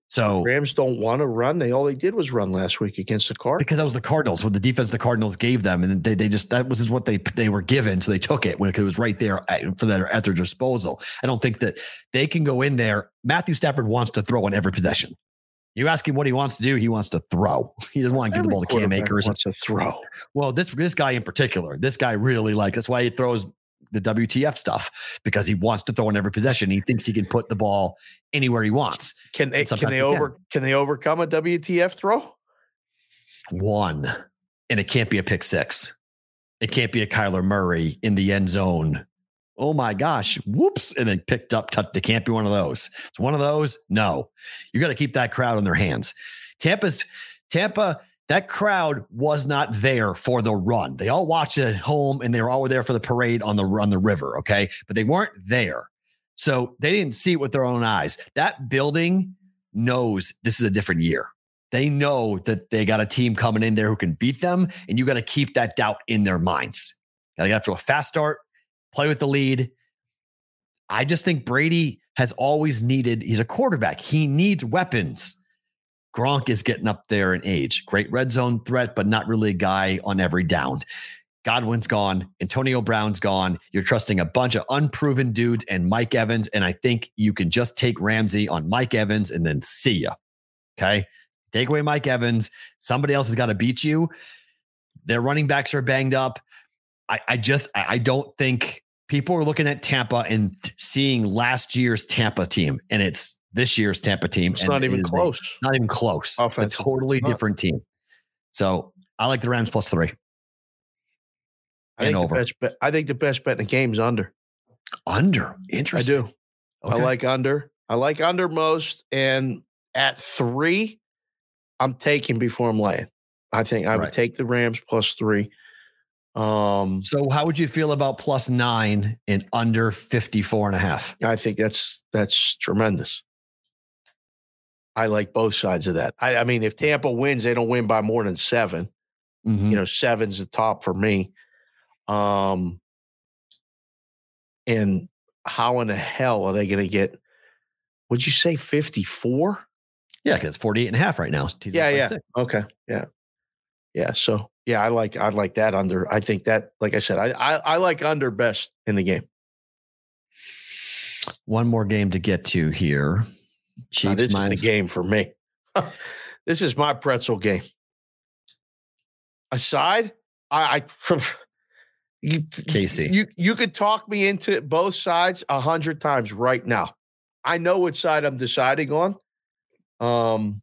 So Rams don't want to run. They all they did was run last week against the Cardinals. because that was the Cardinals with the defense the Cardinals gave them, and they they just that was what they they were given, so they took it when it was right there at, for their at their disposal. I don't think that they can go in there. Matthew Stafford wants to throw on every possession. You ask him what he wants to do, he wants to throw. He doesn't want to give the Every ball to Cam Akers. wants to throw. Well, this this guy in particular, this guy really like that's why he throws the WTF stuff because he wants to throw in every possession. He thinks he can put the ball anywhere he wants. Can they? Can they you can. over? Can they overcome a WTF throw? one, and it can't be a pick six. It can't be a Kyler Murray in the end zone. Oh my gosh, whoops. And then picked up, touch. It can't be one of those. It's one of those. No, you got to keep that crowd on their hands. Tampa's, Tampa, that crowd was not there for the run. They all watched it at home and they were all there for the parade on the on the river. Okay. But they weren't there. So they didn't see it with their own eyes. That building knows this is a different year they know that they got a team coming in there who can beat them, and you got to keep that doubt in their minds. They got to throw a fast start, play with the lead. I just think Brady has always needed, he's a quarterback. He needs weapons. Gronk is getting up there in age. Great red zone threat, but not really a guy on every down. Godwin's gone, Antonio Brown's gone. You're trusting a bunch of unproven dudes and Mike Evans. And I think you can just take Ramsey on Mike Evans and then see you. Okay. Take away Mike Evans. Somebody else has got to beat you. Their running backs are banged up. I, I just I don't think people are looking at Tampa and seeing last year's Tampa team, and it's this year's Tampa team. It's not even close. A, not even close. Offensive. It's a totally different team. So I like the Rams plus three. I think, over. The best bet, I think the best bet in the game is under. Under. Interesting. I do. Okay. I like under. I like under most. And at three, I'm taking before I'm laying. I think I right. would take the Rams plus three. Um, so how would you feel about plus nine and under 54 and a half? I think that's that's tremendous. I like both sides of that. I, I mean, if Tampa wins, they don't win by more than 7 mm-hmm. You know, seven's the top for me. Um, and how in the hell are they going to get? Would you say 54? Yeah, because it's 48 and a half right now. Yeah, yeah. Okay. Yeah. Yeah. So yeah, I like I like that under. I think that, like I said, I I, I like under best in the game. One more game to get to here. Chiefs now, this minus- is the game for me. this is my pretzel game. Aside, I, I you, Casey, you you could talk me into both sides a hundred times right now. I know which side I'm deciding on. Um,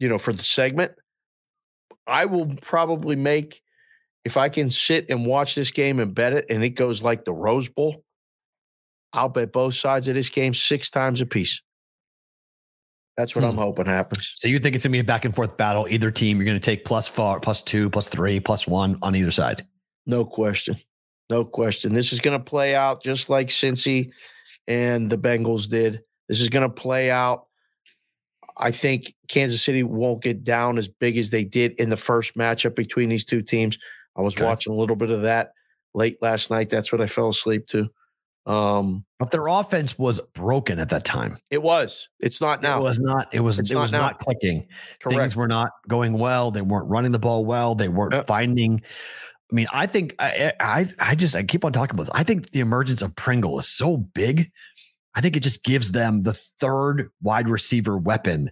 you know, for the segment, I will probably make if I can sit and watch this game and bet it, and it goes like the Rose Bowl. I'll bet both sides of this game six times a piece. That's what hmm. I'm hoping happens. So you think it's gonna be a back and forth battle? Either team, you're gonna take plus four, plus two, plus three, plus one on either side. No question. No question. This is gonna play out just like Cincy and the Bengals did. This is gonna play out I think Kansas City won't get down as big as they did in the first matchup between these two teams. I was okay. watching a little bit of that late last night. That's what I fell asleep to. Um, but their offense was broken at that time. It was. It's not now. It was not. It was. It's it not was now. not clicking. Correct. Things were not going well. They weren't running the ball well. They weren't yep. finding. I mean, I think I, I I just I keep on talking about. This. I think the emergence of Pringle is so big I think it just gives them the third wide receiver weapon.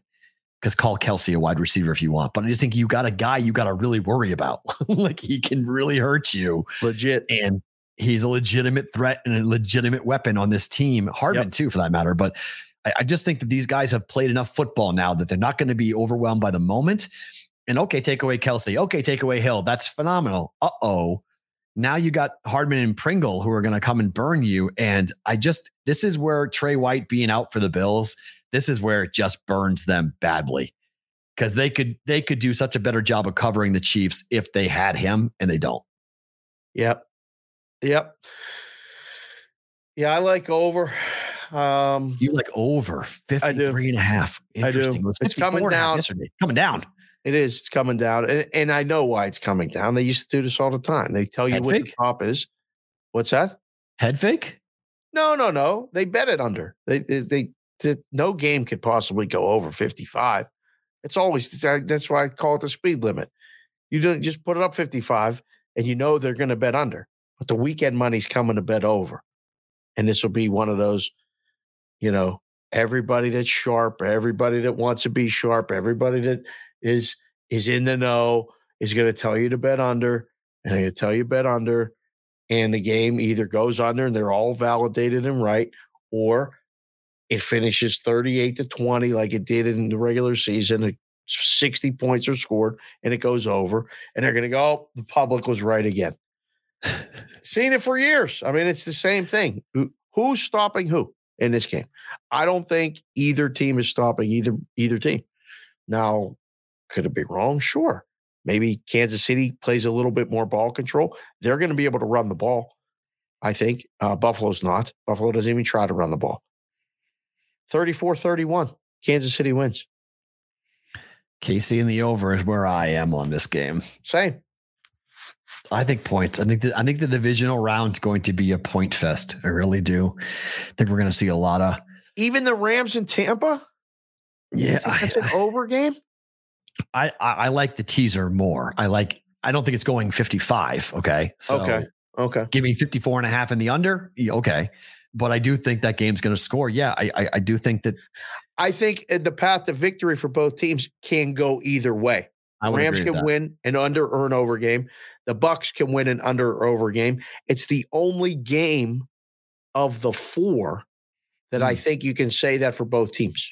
Because call Kelce a wide receiver if you want, but I just think you got a guy you got to really worry about. like he can really hurt you, legit, and he's a legitimate threat and a legitimate weapon on this team. Hardman yep. too, for that matter. But I, I just think that these guys have played enough football now that they're not going to be overwhelmed by the moment. And okay, take away Kelce. Okay, take away Hill. That's phenomenal. Uh oh now you got Hardman and Pringle who are going to come and burn you. And I just, this is where Trey White being out for the Bills, this is where it just burns them badly because they could, they could do such a better job of covering the Chiefs if they had him and they don't. Yep. Yep. Yeah, I like over. Um, you like over 53 and a half. Interesting. I do. It it's coming down. Yesterday. Coming down. It is. It's coming down, and, and I know why it's coming down. They used to do this all the time. They tell you Head what fake? the top is. What's that? Head fake? No, no, no. They bet it under. They, they, they, they no game could possibly go over fifty-five. It's always that's why I call it the speed limit. You don't just put it up fifty-five, and you know they're going to bet under. But the weekend money's coming to bet over, and this will be one of those. You know, everybody that's sharp, everybody that wants to be sharp, everybody that is is in the know, is going to tell you to bet under, and going to tell you bet under, and the game either goes under and they're all validated and right, or it finishes 38 to 20 like it did in the regular season. 60 points are scored and it goes over, and they're going to go, oh, the public was right again. Seen it for years. I mean, it's the same thing. Who, who's stopping who in this game? I don't think either team is stopping either either team. Now, could it be wrong? Sure. Maybe Kansas City plays a little bit more ball control. They're going to be able to run the ball. I think uh, Buffalo's not. Buffalo doesn't even try to run the ball. 34 31. Kansas City wins. KC in the over is where I am on this game. Same. I think points. I think that I think the divisional round's going to be a point fest. I really do. I think we're going to see a lot of even the Rams in Tampa. Yeah, it's an over game. I, I, I like the teaser more. I like I don't think it's going 55. Okay. So okay. Okay. give me 54 and a half in the under. Okay. But I do think that game's going to score. Yeah. I, I, I do think that I think uh, the path to victory for both teams can go either way. Rams can win an under or an over game. The Bucks can win an under or over game. It's the only game of the four that Hmm. I think you can say that for both teams.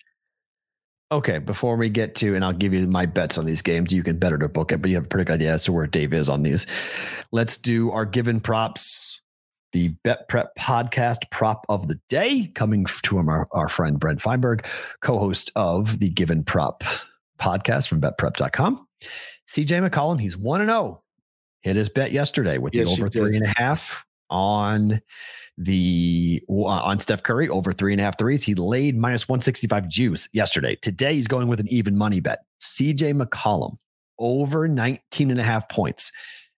Okay, before we get to, and I'll give you my bets on these games. You can better to book it, but you have a pretty good idea as to where Dave is on these. Let's do our given props, the Bet Prep podcast prop of the day, coming to our, our friend Brent Feinberg, co-host of the Given Prop podcast from betprep.com. CJ McCollum, he's 1 and 0. Hit his bet yesterday with the Yes, he over three and a half on the on Steph Curry over three and a half threes. He laid minus 165 juice yesterday. Today he's going with an even money bet. CJ McCollum over 19 and a half points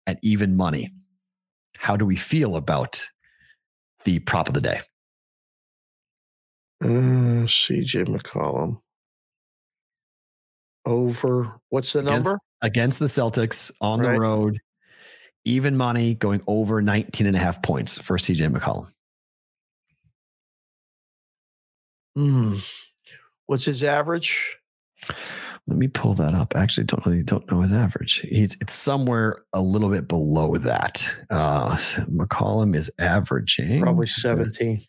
at even money. How do we feel about the prop of the day? Uh, CJ McCollum. Over what's the Against- number? Against the Celtics on the road, even money going over 19 and a half points for CJ McCollum. Hmm. What's his average? Let me pull that up. Actually, don't really don't know his average. He's it's somewhere a little bit below that. Uh McCollum is averaging Probably 17.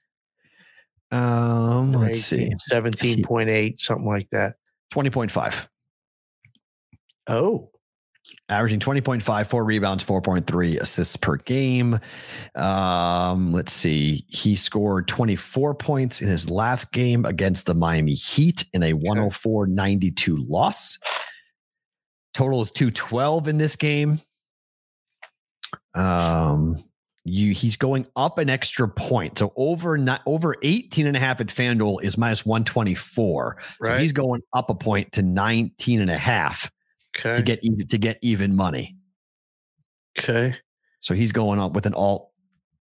Um, let's see, 17.8, something like that. twenty point five. Oh, averaging 20.5, four rebounds, 4.3 assists per game. Um, let's see. He scored 24 points in his last game against the Miami Heat in a 104 92 loss. Total is 212 in this game. Um, you he's going up an extra point. So over not over 18 and a half at FanDuel is minus 124. So he's going up a point to 19 and a half okay. to get even to get even money. okay. So he's going up with an alt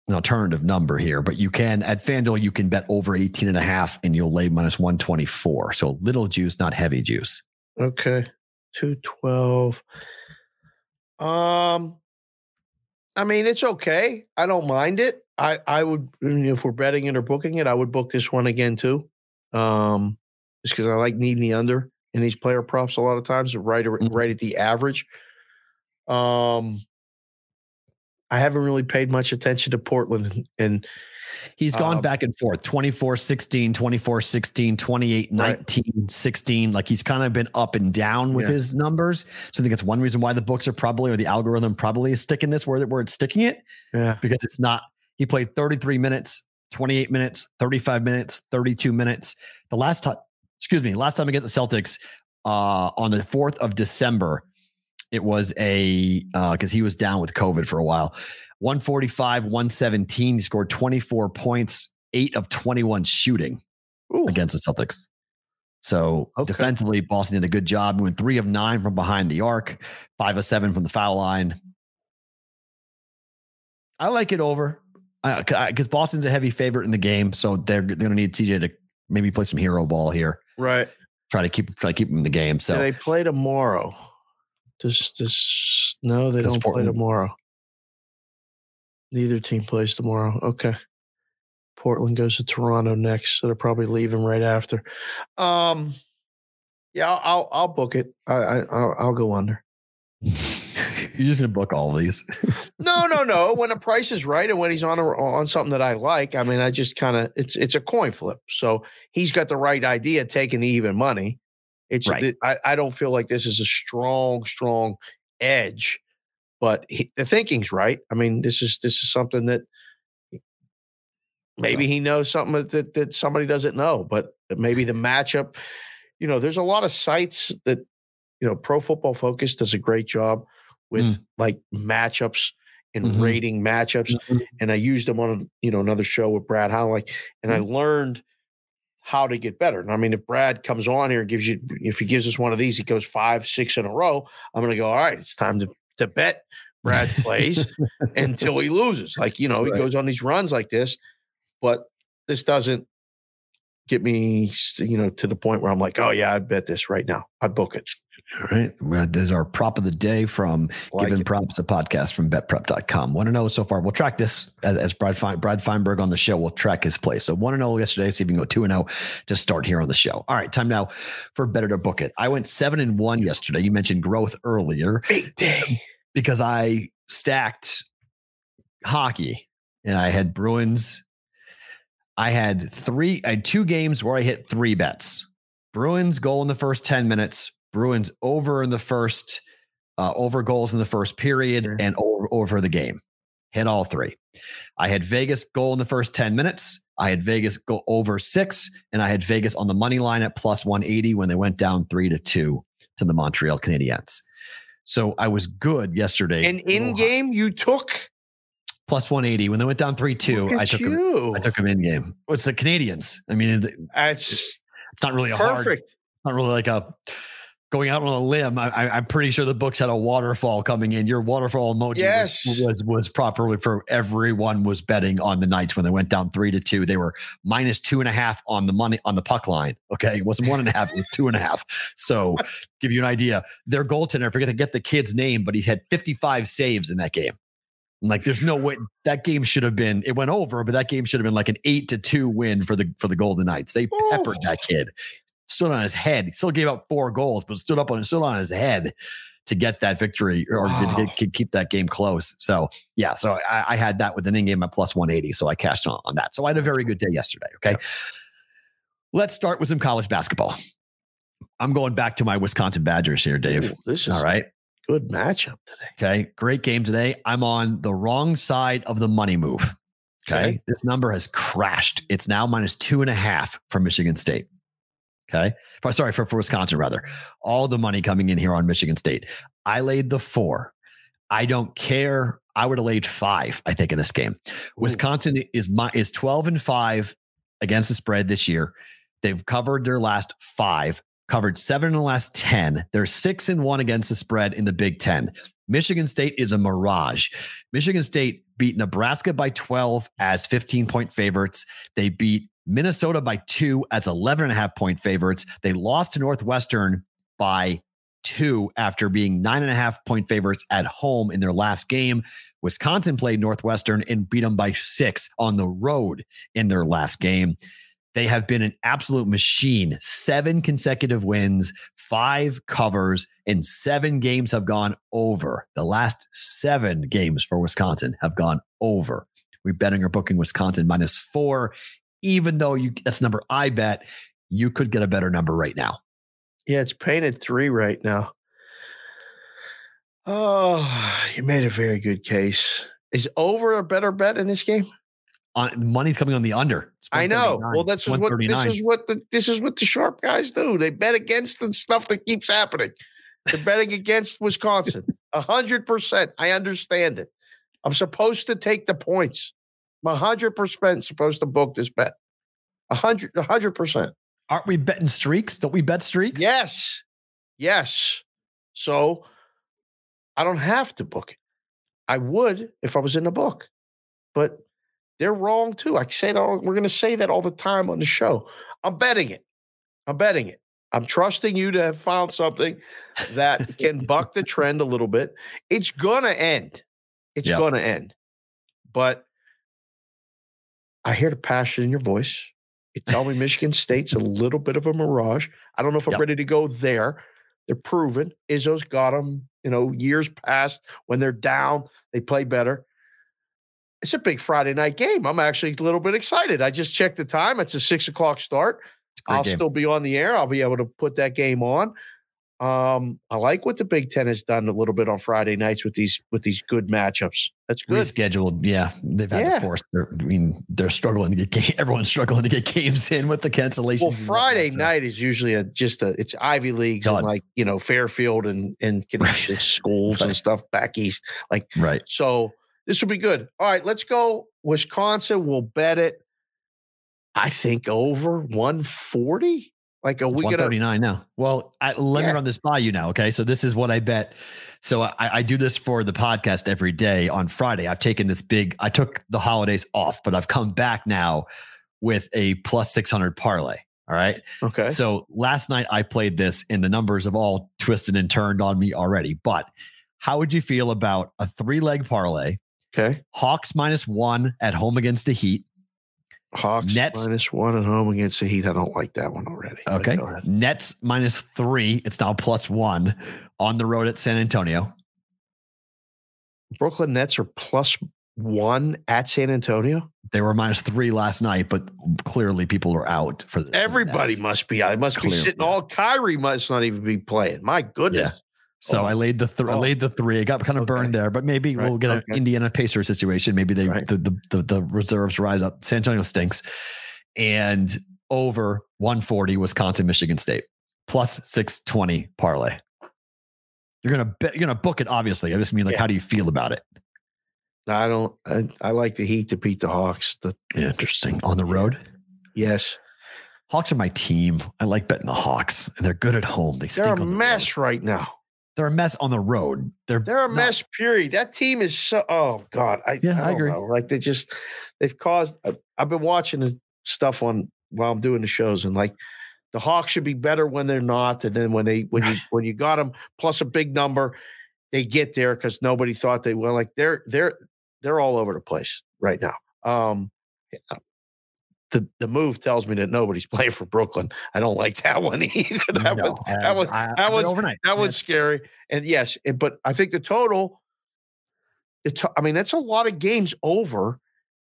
an alternative number here, but you can at FanDuel you can bet over 18 and a half and you'll lay minus 124. So little juice, not heavy juice. Okay. 212. Um I mean it's okay. I don't mind it. I I would I mean, if we're betting it or booking it, I would book this one again too. Um just because I like needing the under in these player props a lot of times, right Mhm. right at the average. Um I haven't really paid much attention to Portland and, He's gone Um, back and forth 24 16, 24 16, 28 Right. 19, 16. Like he's kind of been up and down with Yeah. his numbers. So I think it's one reason why the books are probably, or the algorithm probably is sticking this where, where it's sticking it. yeah. because it's not he played 33 minutes 28 minutes 35 minutes 32 minutes the last time excuse me last time against the celtics uh on the 4th of december it was a uh because he was down with covid for a while. 145 117 he scored 24 points 8 of 21 shooting Ooh, against the celtics. So Okay. defensively boston did a good job went 3 of 9 from behind the arc 5 of 7 from the foul line. I like it over. Because Boston's a heavy favorite in the game, so they're, they're going to need TJ to maybe play some hero ball here, right. try to keep try to keep him in the game. Do So they play tomorrow? Just just no, they don't play tomorrow. Neither team plays tomorrow. Okay. Portland goes to Toronto next, so they're probably leaving right after. Um, yeah, I'll I'll, I'll book it. I, I I'll, I'll go under. you're just to book all these. No, no, no. When the price is right and when he's on a, on something that I like, I mean, I just kind of it's it's a coin flip. So he's got the right idea, taking the even money. It's Right. I, I don't feel like this is a strong, strong edge, but he, the thinking's right. I mean, this is this is something that maybe So- he knows something that, that that somebody doesn't know, but maybe the matchup. You know, there's a lot of sites that you know, Pro Football Focus does a great job with mm. like matchups and Mhm. rating matchups. Mm-hmm. And I used them on you know another show with Brad Howley, and I mm-hmm. learned how to get better. And I mean, if Brad comes on here and gives you, if he gives us one of these, he goes five, six in a row. I'm going to go. All right, it's time to to bet Brad plays until he loses. Like you know, he goes on these runs like this, but this doesn't get me, you know, to the point where I'm like, oh yeah, I'd bet this right now. I'd book it. All right. Well, there's our prop of the day from Like Given it. Props, a podcast from betprep.com. Want to oh know so far? We'll track this as, as Brad, Fein, Brad Feinberg on the show. We'll track his play. So 1 0 yesterday. See if we can go 2 0 to start here on the show. All right. Time now for better to book it. I went 7 and 1 yesterday. You mentioned growth earlier Big day. because I stacked hockey and I had Bruins. I had three, I had two games where I hit three bets. Bruins goal in the first 10 minutes, Bruins over in the first, uh, over goals in the first period, Sure. and over, over the game. Hit all three. I had Vegas goal in the first 10 minutes. I had Vegas go over six, and I had Vegas on the money line at plus 180 when they went down three to two to the Montreal Canadiens. So I was good yesterday. And in game, you took. Plus 180 when they went down 3-2 i took you. i took them in game it's the canadiens. I mean it- That's it's not really a hard perfect. not really like a going out on a limb I, i'm pretty sure the books had a waterfall coming in. Your waterfall emoji Yes. was, was was properly for everyone was betting on the Knights when they went down three to two. They were minus two and a half on the money on the puck line okay? It wasn't one and a half it was two and a half. So give you an idea their goaltender I forget to get the kid's name but he's had 55 saves in that game like, there's no way that game should have been. It went over, but that game should have been like an eight to two win for the for the Golden Knights. They peppered that kid, stood on his head. He still gave up four goals, but stood up on stood on his head to get that victory or to Wow. get, to keep that game close. So yeah, so I, I had that with an in game at plus 180. So I cashed on, on that. So I had a very good day yesterday. Okay, let's start with some college basketball. I'm going back to my Wisconsin Badgers here, Dave. Ooh, this is All right. Good matchup today. Okay. Great game today. I'm on the wrong side of the money move. Okay. Okay. This number has crashed. It's now minus two and a half for Michigan State. Okay. For- Sorry, for, for Wisconsin, rather. All the money coming in here on Michigan State. I laid the four. I don't care. I would have laid five, I think, in this game. Wisconsin is my is 12 and 5 against the spread this year. They've covered their last five, covered seven in the last 10. They're six and one against the spread in the Big Ten. Michigan State is a mirage. Michigan State beat Nebraska by 12 as 15 point favorites. They beat Minnesota by two as 11 and a half point favorites. They lost to Northwestern by two after being nine and a half point favorites at home in their last game. Wisconsin played Northwestern and beat them by six on the road in their last game. They have been an absolute machine. Seven consecutive wins, five covers, and seven games have gone over. The last seven games for Wisconsin have gone over. We're betting or booking Wisconsin minus four, even though you that's the number I bet. You could get a better number right now. Yeah, it's painted three right now. Oh, you made a very good case. Is over a better bet in this game? On money's coming on the under. I know. Well, that's what this is what the this is what the sharp guys do. They bet against the stuff that keeps happening. They're betting against Wisconsin. A hundred percent. I understand it. I'm supposed to take the points. I'm a hundred percent supposed to book this bet. A hundred, a hundred percent. Aren't we betting streaks? Don't we bet streaks? Yes. Yes. So I don't have to book it. I would if I was in the book, but they're wrong too. I say that all, we're going to say that all the time on the show. I'm betting it. I'm betting it. I'm trusting you to have found something that can buck the trend a little bit. It's going to end. It's going to end. But I hear the passion in your voice. You tell me Michigan State's a little bit of a mirage. I don't know if I'm Yep. ready to go there. They're proven. Izzo's got them, you know, years past when they're down, they play better. It's a big Friday night game. I'm actually a little bit excited. I just checked the time. It's a six o'clock start. It's a great I'll game. still be on the air. I'll be able to put that game on. Um, I like what the Big Ten has done a little bit on Friday nights with these with these good matchups. That's good. rescheduled. Yeah, they've had Yeah. to force. Their, I mean, they're struggling to get game. Everyone's struggling to get games in with the cancellations. Well, Friday night is usually a just a it's Ivy leagues Done. and like you know Fairfield and and Canisius schools and stuff back east. Like right? so, this will be good. All right, let's go. Wisconsin will bet it. I think over one forty. Like, are we One gonna? thirty nine now. Well, I, let Yeah. me run this by you now. Okay, so this is what I bet. So I, I do this for the podcast every day on Friday. I've taken this big. I took the holidays off, but I've come back now with a plus 600 parlay. All right. Okay. So last night I played this and the numbers have all twisted and turned on me already. But how would you feel about a three leg parlay? Okay. Hawks minus one at home against the Heat. Hawks Nets- minus one at home against the Heat. I don't like that one already. Okay. Nets minus three. It's now plus one on the road at San Antonio. Brooklyn Nets are plus one at San Antonio. They were minus three last night, but clearly people are out for the Everybody must be. I must Clearly, be sitting. All Kyrie must not even be playing. My goodness. So Oh. I laid the th- I Oh. laid the three. I got kind of Okay. burned there, but maybe Right. we'll get an Okay. Indiana Pacer situation. Maybe they Right. the, the the the reserves rise up. San Antonio stinks, and over 140 Wisconsin Michigan State plus 620 parlay. You're gonna bet, you're gonna book it. Obviously, I just mean like, Yeah. how do you feel about it? I don't. I, I like the Heat to beat the Hawks. The, Interesting on the road. yes, Hawks are my team. I like betting the Hawks, and they're good at home. They stink they're a on the road. mess right now. They're a mess on the road. They're They're a not- mess. Period. That team is so. Oh God. I Yeah, I don't agree. know. Like they just they've caused. I- I've been watching the stuff on while I'm doing the shows, and like the Hawks should be better when they're not, and then when they when you when you got them plus a big number, they get there because nobody thought they were. Like they're they're they're all over the place right now. Um, the the move tells me that nobody's playing for Brooklyn. I don't like that one either. That No, was I- that was I- that was overnight. that was Yes. scary. And yes, it, but I think the total. To, I mean, that's a lot of games over.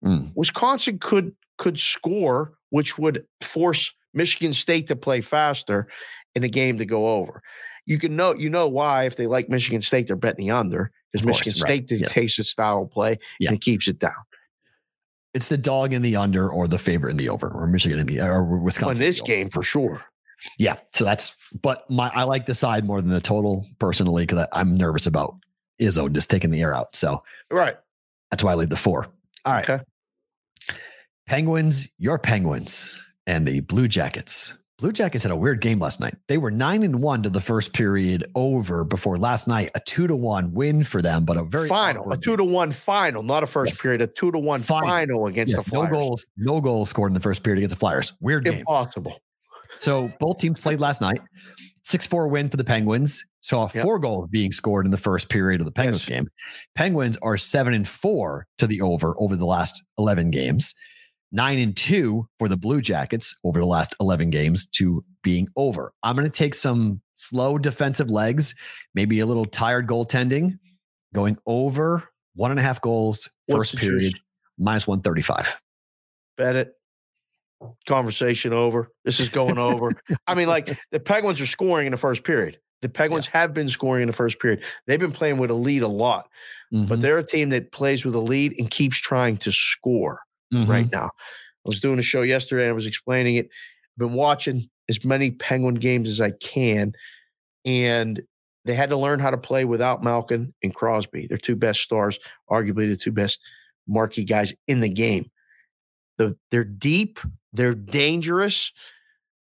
Mm. Wisconsin could could score, which would force Michigan State to play faster in a game to go over. You can know you know why if they like Michigan State, they're betting the under because Michigan right. State Yeah. dictates the style of play Yeah. and it keeps it down. It's the dog in the under or the favorite in the over or Michigan in the or Wisconsin. in in this game for sure. Yeah. So that's, but my, I like the side more than the total personally because I'm nervous about Izzo just taking the air out. So Right. that's why I laid the four. All right. Okay. Penguins, your Penguins and the Blue Jackets. Blue Jackets had a weird game last night. They were nine and one to the first period over before last night, a two to one win for them, but a very final, a two to one final, not a first Yes. period, a two to one Final. final, against Yes, the Flyers. no goals, no goals scored in the first period against the Flyers. Weird game. Impossible. So both teams played last night. 6 4 win for the Penguins. Saw Yep. four goals being scored in the first period of the Penguins Yes. game. Penguins are 7 and 4 to the over over the last 11 games. 9 and 2 for the Blue Jackets over the last 11 games to being over. I'm going to take some slow defensive legs, maybe a little tired goaltending, going over one and a half goals What's first period, juice? minus 135. Bet it. Conversation over. This is going over. I mean, like the Penguins are scoring in the first period. The Penguins have been scoring in the first period. They've been playing with a lead a lot, but Mhm. they're a team that plays with a lead and keeps trying to score. Mhm. right now. I was doing a show yesterday and I was explaining it. I've Been watching as many Penguin games as I can, and they had to learn how to play without Malkin and Crosby. They're two best stars, arguably the two best marquee guys in the game. The, they're deep, they're dangerous.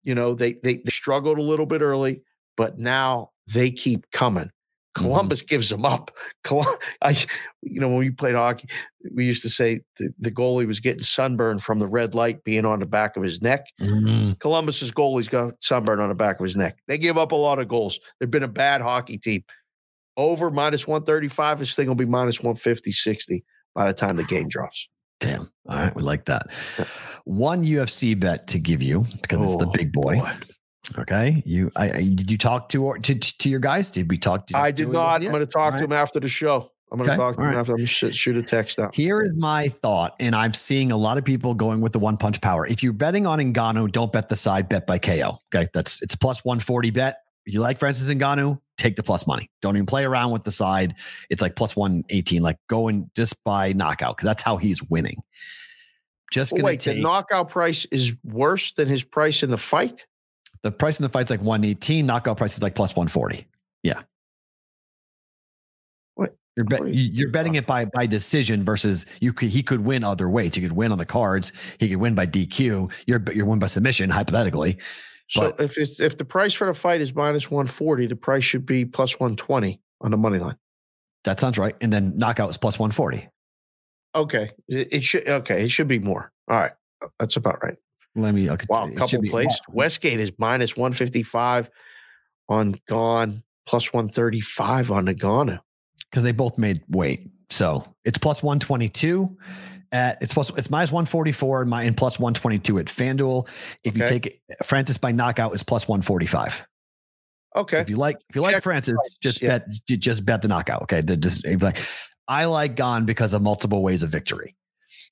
You know, they, they they struggled a little bit early, but now they keep coming. Mm-hmm. Columbus gives them up. I, you know, when we played hockey, we used to say the, the goalie was getting sunburned from the red light being on the back of his neck. Mhm. Columbus's goalie's got sunburn on the back of his neck. They give up a lot of goals. They've been a bad hockey team. Over minus 135, this thing will be minus 150, 60 by the time the game drops. Damn. All right. We like that. One UFC bet to give you because it's the Oh, big boy. Okay. You, I, I- did you talk to, to, to your guys? Did we talk to you I did Joey not. I'm going to talk All to right. him after the show. I'm going to Okay, talk to all him right. after. I'm going to shoot, shoot a text out. Here is my thought, and I'm seeing a lot of people going with the one punch power. If you're betting on Ngannou, don't bet the side, bet by KO. Okay. That's it's a plus 140 bet. If you like Francis Ngannou, take the plus money. Don't even play around with the side. It's like plus 118. Like going just by knockout, because that's how he's winning. Just gonna wait, take the knockout price is worse than his price in the fight? The price in the fight's like 118. Knockout price is like plus 140. Yeah. What- You're, bet, you you- you're betting it by by decision versus you could he could win other ways. He could win on the cards. He could win by DQ. You're you're win by submission hypothetically. So But- if it's, if the price for the fight is minus 140, the price should be plus 120 on the money line. That sounds right. And then knockout is plus 140. Okay. It, it should okay, it should be more. All right. That's about right. Let me. Okay, Wow, couple plays. Westgate is minus 155 on Gane, plus 135 on Ngannou. because they both made weight. So it's plus 122 at it's plus it's minus 144 and my and plus 122 at FanDuel. If you take it, Francis by knockout is plus 145. Okay. So if you like if you like Francis, price, just yeah. bet just bet the knockout. Okay. The, just like I like Gane because of multiple ways of victory.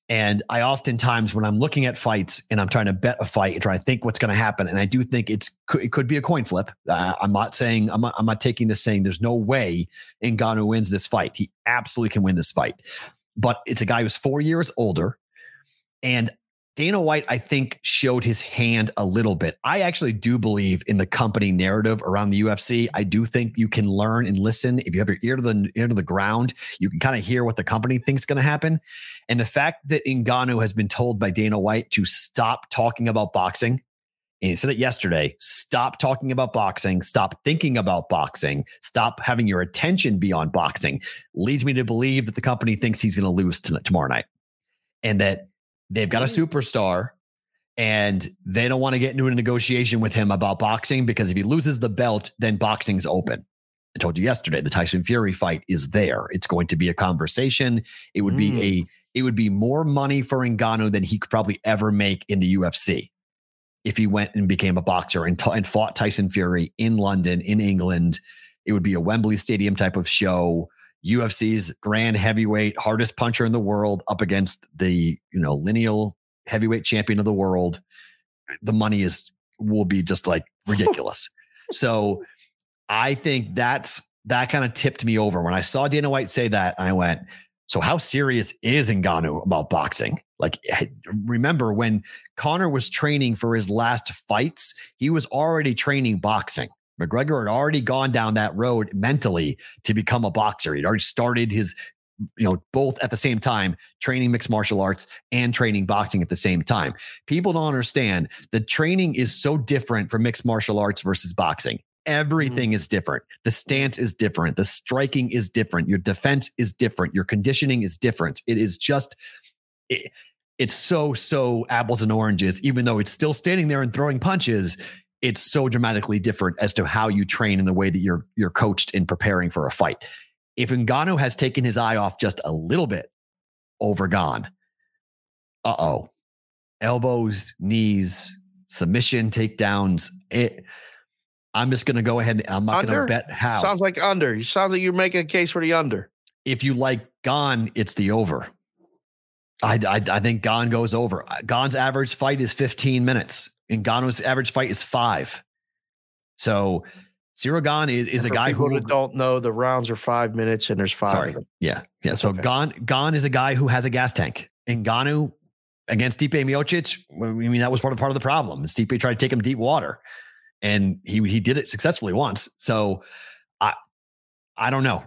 And I oftentimes, when I'm looking at fights and I'm trying to bet a fight and trying to think what's going to happen, and I do think it's it could be a coin flip. Uh, I'm not saying I'm not, I'm not taking this saying there's no way Ngannou wins this fight. He absolutely can win this fight, but it's a guy who's four years older, and Dana White, I think, showed his hand a little bit. I actually do believe in the company narrative around the UFC. I do think you can learn and listen. If you have your ear to the ear to the ground, you can kind of hear what the company thinks going to happen. And the fact that Ngannou has been told by Dana White to stop talking about boxing, and he said it yesterday, stop talking about boxing, stop thinking about boxing, stop having your attention be on boxing, leads me to believe that the company thinks he's going to lose tonight, tomorrow night. And that they've got a mm. superstar and they don't want to get into a negotiation with him about boxing because if he loses the belt, then boxing's open. I told you yesterday the Tyson Fury fight is there. It's going to be a conversation. It would be a mm. it would be more money for Ngannou than he could probably ever make in the UFC if he went and became a boxer and, t- and fought Tyson Fury in London, in England. It would be a Wembley Stadium type of show. UFC's grand heavyweight, hardest puncher in the world, up against the you know lineal heavyweight champion of the world. The money is will be just like ridiculous. so I think that's that kind of tipped me over when I saw Dana White say that. I went, so how serious is Ngannou about boxing? Like, eh, remember when Conor was training for his last fights, he was already training boxing. McGregor had already gone down that road mentally to become a boxer. He'd already started his, you know, both at the same time, training mixed martial arts and training boxing at the same time. People don't understand the training is so different for mixed martial arts versus boxing. Everything mm-hmm. is different. The mm-hmm. stance is different. The striking is different. Your defense is different. Your conditioning is different. It is just, it, it's so, so apples and oranges, even though it's still standing there and throwing punches. It's so dramatically different as to how you train and the way that you're you're coached in preparing for a fight. If Ngannou has taken his eye off just a little bit over gone, uh oh, elbows, knees, submission, takedowns. It. I'm just going to go ahead and I'm not going to bet how. Sounds like under. Sounds like you're making a case for the under. if you like Gane, it's the over. I, I, I think Gane goes over. Gane's average fight is 15 minutes, and Ngannou's average fight is five. So Ciryl Gane is, is a guy who don't know the rounds are five minutes and there's five. Sorry. Yeah. Yeah. so okay. Gane Gane is a guy who has a gas tank. And Ngannou against Stipe Miocic, I mean, that was part of part of the problem. Stipe tried to take him deep water. And he he did it successfully once. So I I don't know.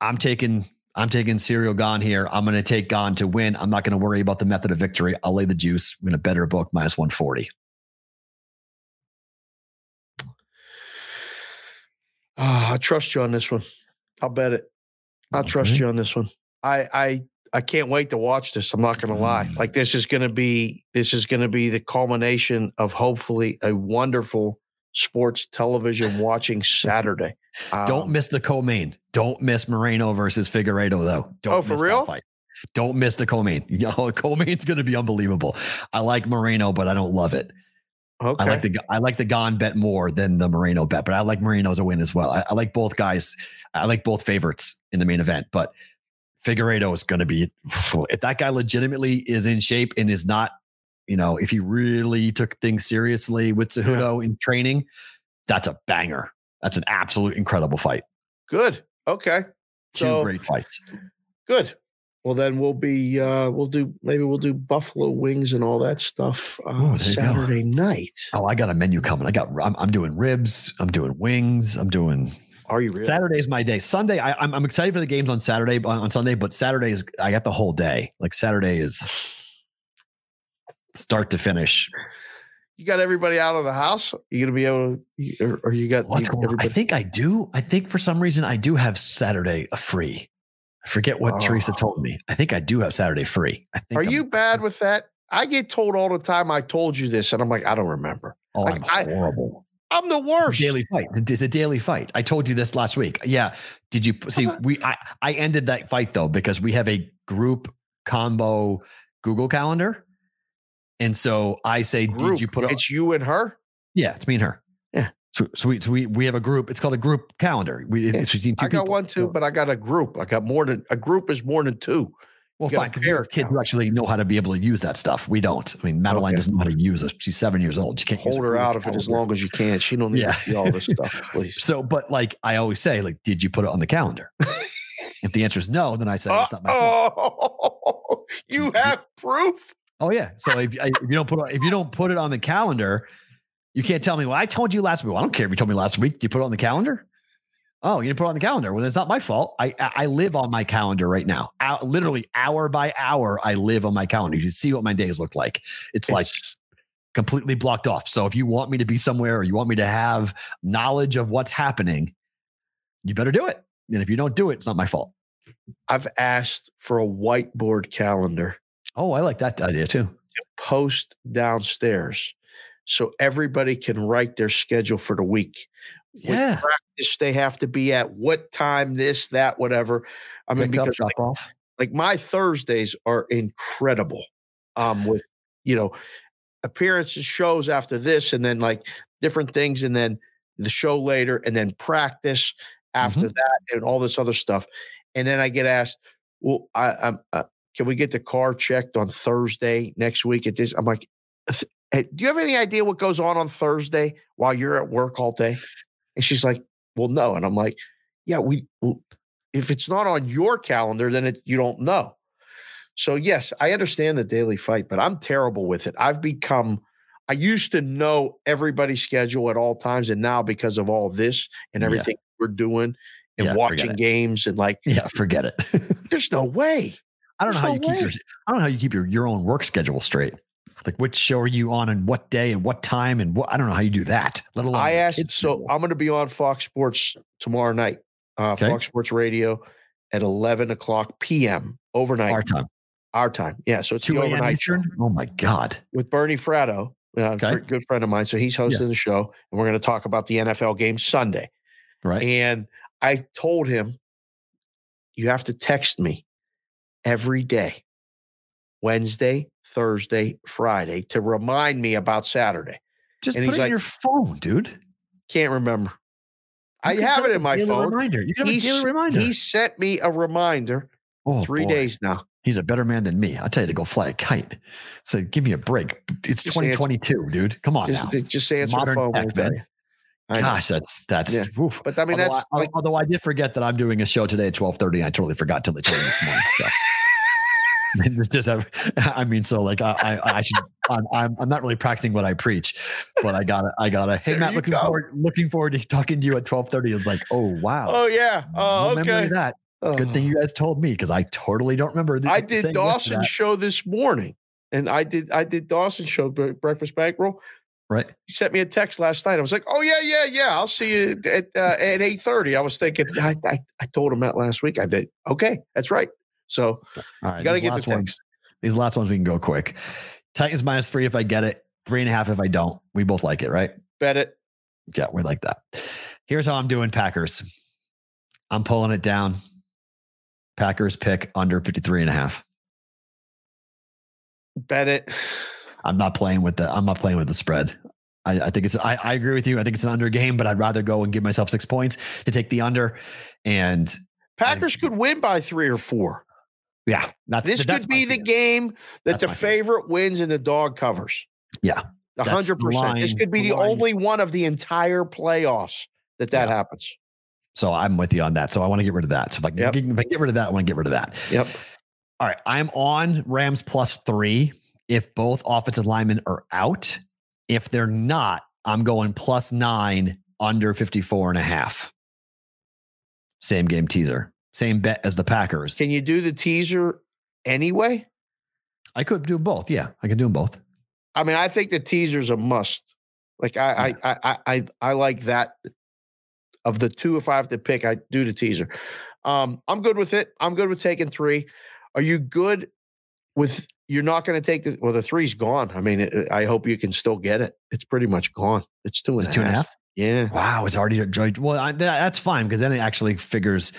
I'm taking I'm taking Ciryl Gane here. I'm going to take Gane to win. I'm not going to worry about the method of victory. I'll lay the juice. I'm going to better book minus 140. Ah, I trust you on this one. I'll bet it. I trust you on this one. I I I can't wait to watch this. I'm not going to lie. Like this is going to be this is going to be the culmination of hopefully a wonderful sports television watching Saturday. Don't Um, miss the co-main. Don't miss Moreno versus Figueiredo, though. Don't Oh, for real? fight. Don't miss the co-main. Yo, co-main's going to be unbelievable. I like Moreno, but I don't love it. Okay. I like the I like the Gane bet more than the Moreno bet, but I like Moreno to win as well. I, I like both guys. I like both favorites in the main event, but Figueiredo is going to be if that guy legitimately is in shape and is not, you know, if he really took things seriously with Cejudo in training, that's a banger. That's an absolute incredible fight. good. Okay. Two So- great fights. Good. Well, then we'll be uh we'll do maybe we'll do buffalo wings and all that stuff uh, Oh, there go. Saturday night. Oh, I got a menu coming. I got. I'm, I'm doing ribs. I'm doing wings. I'm doing. Are you really? Saturday's my day. Sunday, I, I'm I'm excited for the games on Saturday on on Sunday, but Saturday is I got the whole day. Like Saturday is start to finish. You got everybody out of the house. You gonna be able to, or, or you got What's you- going on? I think I do. I think for some reason I do have Saturday a free. I forget what Teresa Oh. told me. I think I do have Saturday free. I think Are I'm- you bad with that? I get told all the time, I told you this, and I'm like, I don't remember. Oh, Like, I'm I- horrible. I'm the worst. Daily fight. It's a daily fight. I told you this last week. Yeah. Did you see? We I I ended that fight though because we have a group combo Google Calendar, and so I say, Group. did you put it? It's you and her. Yeah, it's me and her. So, so we so we we have a group. It's called a group calendar. We Yeah. it's between two I got people. one too, but I got a group. I got more than a group is more than two. well, you fine because pair have kids who actually know how to be able to use that stuff. We don't. I mean, Madeline Okay. doesn't know how to use it. She's seven years old. She can't Hold her out of it as long as you can. She don't need Yeah. to see all this stuff, please. So, but like I always say, like, did you put it on the calendar? if the answer is no, then I say it's not my fault. Oh, you have proof. Oh yeah. So if, if you don't put if you don't put it on the calendar, you can't tell me. Well, I told you last week. Well, I don't care if you told me last week. Did you put it on the calendar? Oh, you didn't put it on the calendar. Well, it's not my fault. I I live on my calendar right now. Literally hour by hour, I live on my calendar. You should see what my days look like. It's like completely blocked off. So if you want me to be somewhere or you want me to have knowledge of what's happening, you better do it. And if you don't do it, it's not my fault. I've asked for a whiteboard calendar Oh, I like that idea too. post downstairs so everybody can write their schedule for the week. What Yeah. practice they have to be at, what time, this, that, whatever. I mean, Pick up, because drop like, off. like my Thursdays are incredible. Um, with you know, appearances, shows after this, and then like different things, and then the show later, and then practice after Mm-hmm. that, and all this other stuff. And then I get asked, "Well, I, I'm uh, can we get the car checked on Thursday next week at this?" I'm like, "Th- hey, "Do you have any idea what goes on on Thursday while you're at work all day?" And she's like, "Well, no." And I'm like, "Yeah, we." well, if it's not on your calendar, then it, you don't know. So yes, I understand the daily fight, but I'm terrible with it. I've become I used to know everybody's schedule at all times, and now because of all this and Yeah. everything we're doing and Yeah, watching games and like, Yeah, forget it. there's no way. I don't know how no you keep your, I don't know how you keep your, your own work schedule straight. Like which show are you on and what day and what time and what I don't know how you do that. Let alone I asked, so. I'm going to be on Fox Sports tomorrow night, uh, Okay. Fox Sports Radio at 11 o'clock p.m. overnight, our time. our time. Yeah, so it's Two the a.m. overnight show. Eastern. Oh my god. with Bernie Fratto, uh, Okay. good friend of mine. So he's hosting the show, and we're going to talk about the NFL game Sunday. Right. And I told him, you have to text me every day, Wednesday, Thursday, Friday, to remind me about Saturday. Just and put it in your phone, dude. Can't remember. I You can have it in my phone. Reminder. You can have a daily reminder. he sent me a reminder oh, three boy. days now. He's a better man than me. I'll tell you to go fly a kite. So give me a break. It's Just answer- 2022, dude. Come on Just, now. just answer Modern the phone. tech, I man. I. Gosh, that's that's. Yeah. But I mean, although, that's I, like, although I did forget that I'm doing a show today at 12:30. I totally forgot till they told me this morning. So. Just, I mean, so like I, I, I should, I'm, I'm, I'm not really practicing what I preach, but I gotta, I gotta. Hey There Matt, looking go. forward, looking forward to talking to you at 12:30. It's like, oh wow, oh, yeah. Oh, no okay. that. Good Oh. thing you guys told me because I totally don't remember. th- I did saying yes to Dawson's that. show this morning, and I did I did Dawson show breakfast bankroll. right? He sent me a text last night. I was like, "Oh yeah, yeah, yeah. I'll see you at uh, at eight 30. I was thinking, I, I I told him that last week. I did. Okay, that's right. So right, you got to these get the last ones- These last ones we can go quick. Titans minus three if I get it, three and a half if I don't. We both like it, right? Bet it. Yeah, we like that. Here's how I'm doing Packers. I'm pulling it down. Packers pick under 53 and a half. Bet it. I'm not playing with the I'm not playing with the spread. I, I think it's I, I agree with you. I think it's an under game, but I'd rather go and give myself six points to take the under. And Packers could win by three or four. Yeah, that's This that's could be the game that That's fear. favorite wins and the dog covers. Yeah, hundred percent. This could be the the only one of the entire playoffs that that Yeah. happens. So I'm with you on that. So I want to get rid of that. So if I, Yep. get, if I get rid of that, I want to get rid of that. Yep. All right. I'm on Rams plus three if both offensive linemen are out. If they're not, I'm going plus nine under 54 and a half. Same game teaser. Same bet as the Packers. Can you do the teaser anyway? I could do both. Yeah, I could do them both. I mean, I think the teaser's a must. Like I, I, I, I, I, I like that. Of the two, if I have to pick, I do the teaser. Um, I'm good with it. I'm good with taking three. Are you good with you're not going to take the well. The three's gone. I mean, it, I hope you can still get it. It's pretty much gone. It's two and, it two and a half. Yeah. Wow, it's already enjoyed. Well, I, that, that's fine because then it actually figures.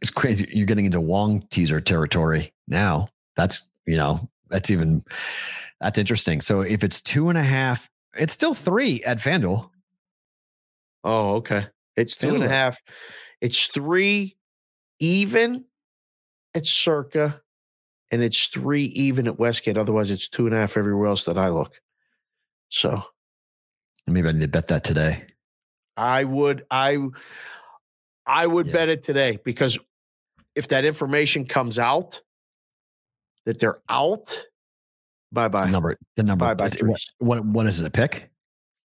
It's crazy. You're getting into Wong teaser territory now. That's you know that's even that's interesting. So if it's two and a half, it's still three at FanDuel. Oh, okay. It's two and a half. It's three even at Circa, and it's three even at Westgate. Otherwise, it's two and a half everywhere else that I look. So Maybe I need to bet that today. I would I I would Yeah. bet it today because if that information comes out that they're out, bye bye. number, the number. Bye bye what, what is it? A pick?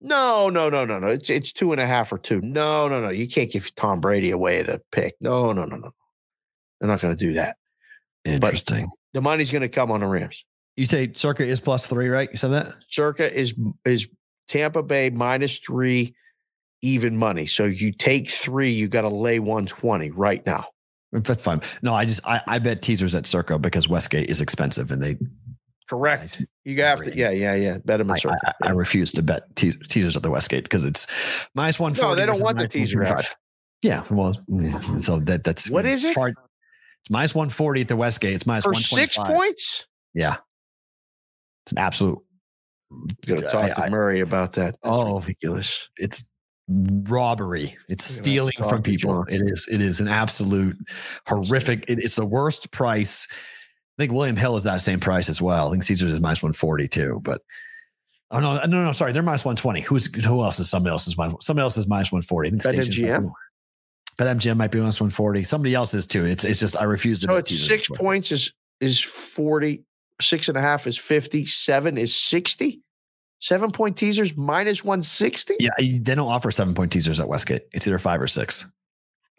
No, no, no, no, no. It's it's two and a half or two. No, no, no. You can't give Tom Brady away at a pick. No, no, no, no. They're not going to do that. Interesting. The money's going to come on the Rams. you say Circa is plus three, right? You said that. Circa is is Tampa Bay minus three, even money. So you take three, you got to lay one twenty right now. That's fine. No, I just I, I bet teasers at Circa because Westgate is expensive and they Correct. You have to. Yeah, yeah, yeah. Bet them I, at Circa. I, I refuse to bet te- teasers at the Westgate because it's minus one no, they don't want the teaser. Yeah, well, yeah, so that that's What is it? far- it's minus one forty at the Westgate. It's minus one six points. Yeah, it's an absolute. To talk I- to I- Murray about that. That's Oh. ridiculous. It's robbery. It's We're gonna have to stealing from people. It is. It is an absolute horrific. It, it's the worst price. I think William Hill is that same price as well. I think Caesars is minus one forty too. But oh no, no, no, sorry, they're minus one twenty. Who's who else is somebody else is minus somebody else is minus one forty. I think BetMGM? Station's might be- BetMGM might be minus one forty. Somebody else is too. It's it's just I refuse to. So it's Caesars six points is is 40, six and a half is 50, seven is 60. Seven point teasers minus 160. Yeah, they don't offer seven point teasers at Westgate. It's either five or six.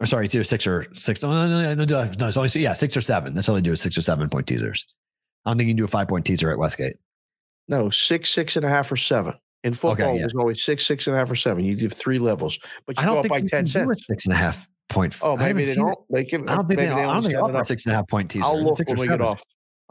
Or sorry, it's either six or six. No, no, no, no, no, no it's only yeah, six or seven. That's all they do is six or seven point teasers. I don't think you can do a five point teaser at Westgate. No, six, six and a half or seven. In football, yeah. it was always six, six and a half or seven. You give three levels, but I you don't go up by 10 can do a cents. six and a half point. Oh, I maybe they don't. They can. I don't think maybe they. I don't think they offer six and a half point teaser. I'll look six when or we get seven. off.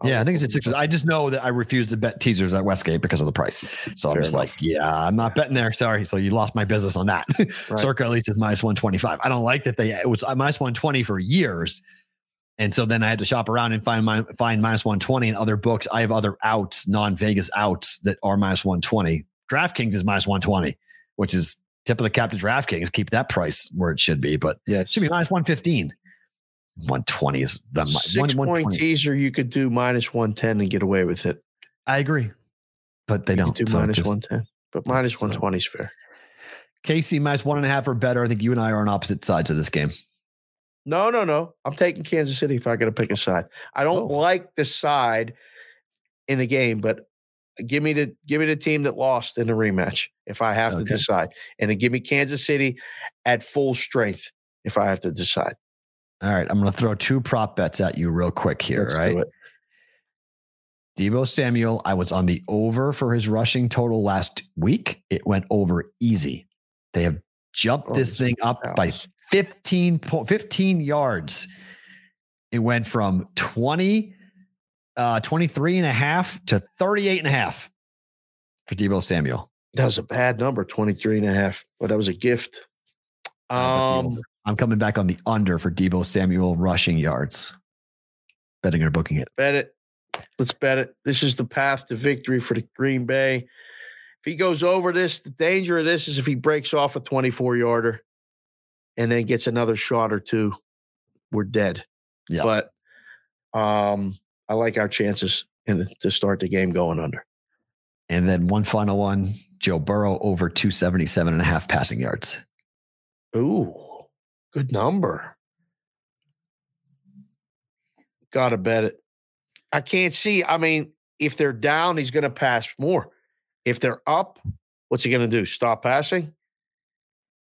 Yeah, I think it's at we six. I just know that I refuse to bet teasers at Westgate because of the price. So I'm just enough. like, yeah, I'm not betting there. Sorry. So you lost my business on that. Right. Circa at least is minus 125. I don't like that they it was uh, minus 120 for years. And so then I had to shop around and find my find minus 120 in other books. I have other outs, non-Vegas outs that are minus 120. DraftKings is minus 120, which is tip of the cap to DraftKings. Keep that price where it should be, but yeah, it should be minus 115. 120 is the mi- Six one- point 120. teaser, you could do minus 110 and get away with it. I agree, but they You don't. do So minus just- 110, but minus uh, 120 is fair. KC minus one and a half or better. I think you and I are on opposite sides of this game. No, no, no. I'm taking Kansas City if I got to pick a side. I don't Oh. like the side in the game, but give me the give me the team that lost in the rematch if I have to decide, and then give me Kansas City at full strength if I have to decide. All right, I'm going to throw two prop bets at you real quick here. Let's do right, it. Deebo Samuel. I was on the over for his rushing total last week. It went over easy. They have jumped Oh, this thing up by Dallas. 15, po- 15 yards. It went from 20, uh, 23 and a half to 38 and a half for Deebo Samuel. That was a bad number, 23 and a half, but that was a gift. I bet the Um. I'm coming back on the under for Deebo Samuel rushing yards. Betting or booking it. bet it. Let's bet it. This is the path to victory for the Green Bay. If he goes over this, the danger of this is if he breaks off a 24 yarder and then gets another shot or two, we're dead. Yeah. But um, I like our chances in to start the game going under. And then one final one Joe Burrow over 277 and a half passing yards. Ooh, good number. Gotta bet it. I can't see. I mean, if they're down, he's going to pass more. If they're up, what's he going to do? Stop passing?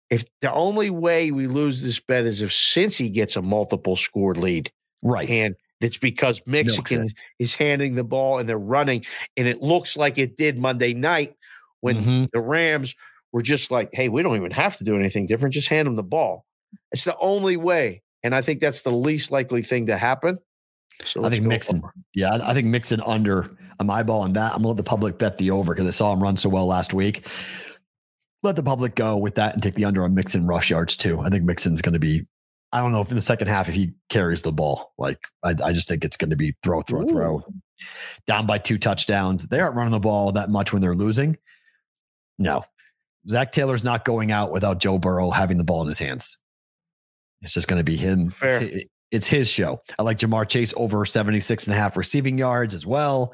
If the only way we lose this bet is if Cincy gets a multiple scored lead, Right. and it's because Mixon is handing the ball and they're running, and it looks like it did Monday night when Mhm. the Rams were just like, hey, we don't even have to do anything different. Just hand them the ball. It's the only way. And I think that's the least likely thing to happen. So I think Mixon. over. Yeah, I I think Mixon under I'm eyeballing that. I'm gonna let the public bet the over because I saw him run so well last week. Let the public go with that and take the under on Mixon rush yards too. I think Mixon's going to be. I don't know if in the second half if he carries the ball. Like I, I just think it's going to be throw, throw, Ooh. throw. Down by two touchdowns. They aren't running the ball that much when they're losing. No, Zac Taylor's not going out without Joe Burrow having the ball in his hands. It's just going to be him. Fair. It's, it's his show. I like Ja'Marr Chase over 76 and a half receiving yards as well.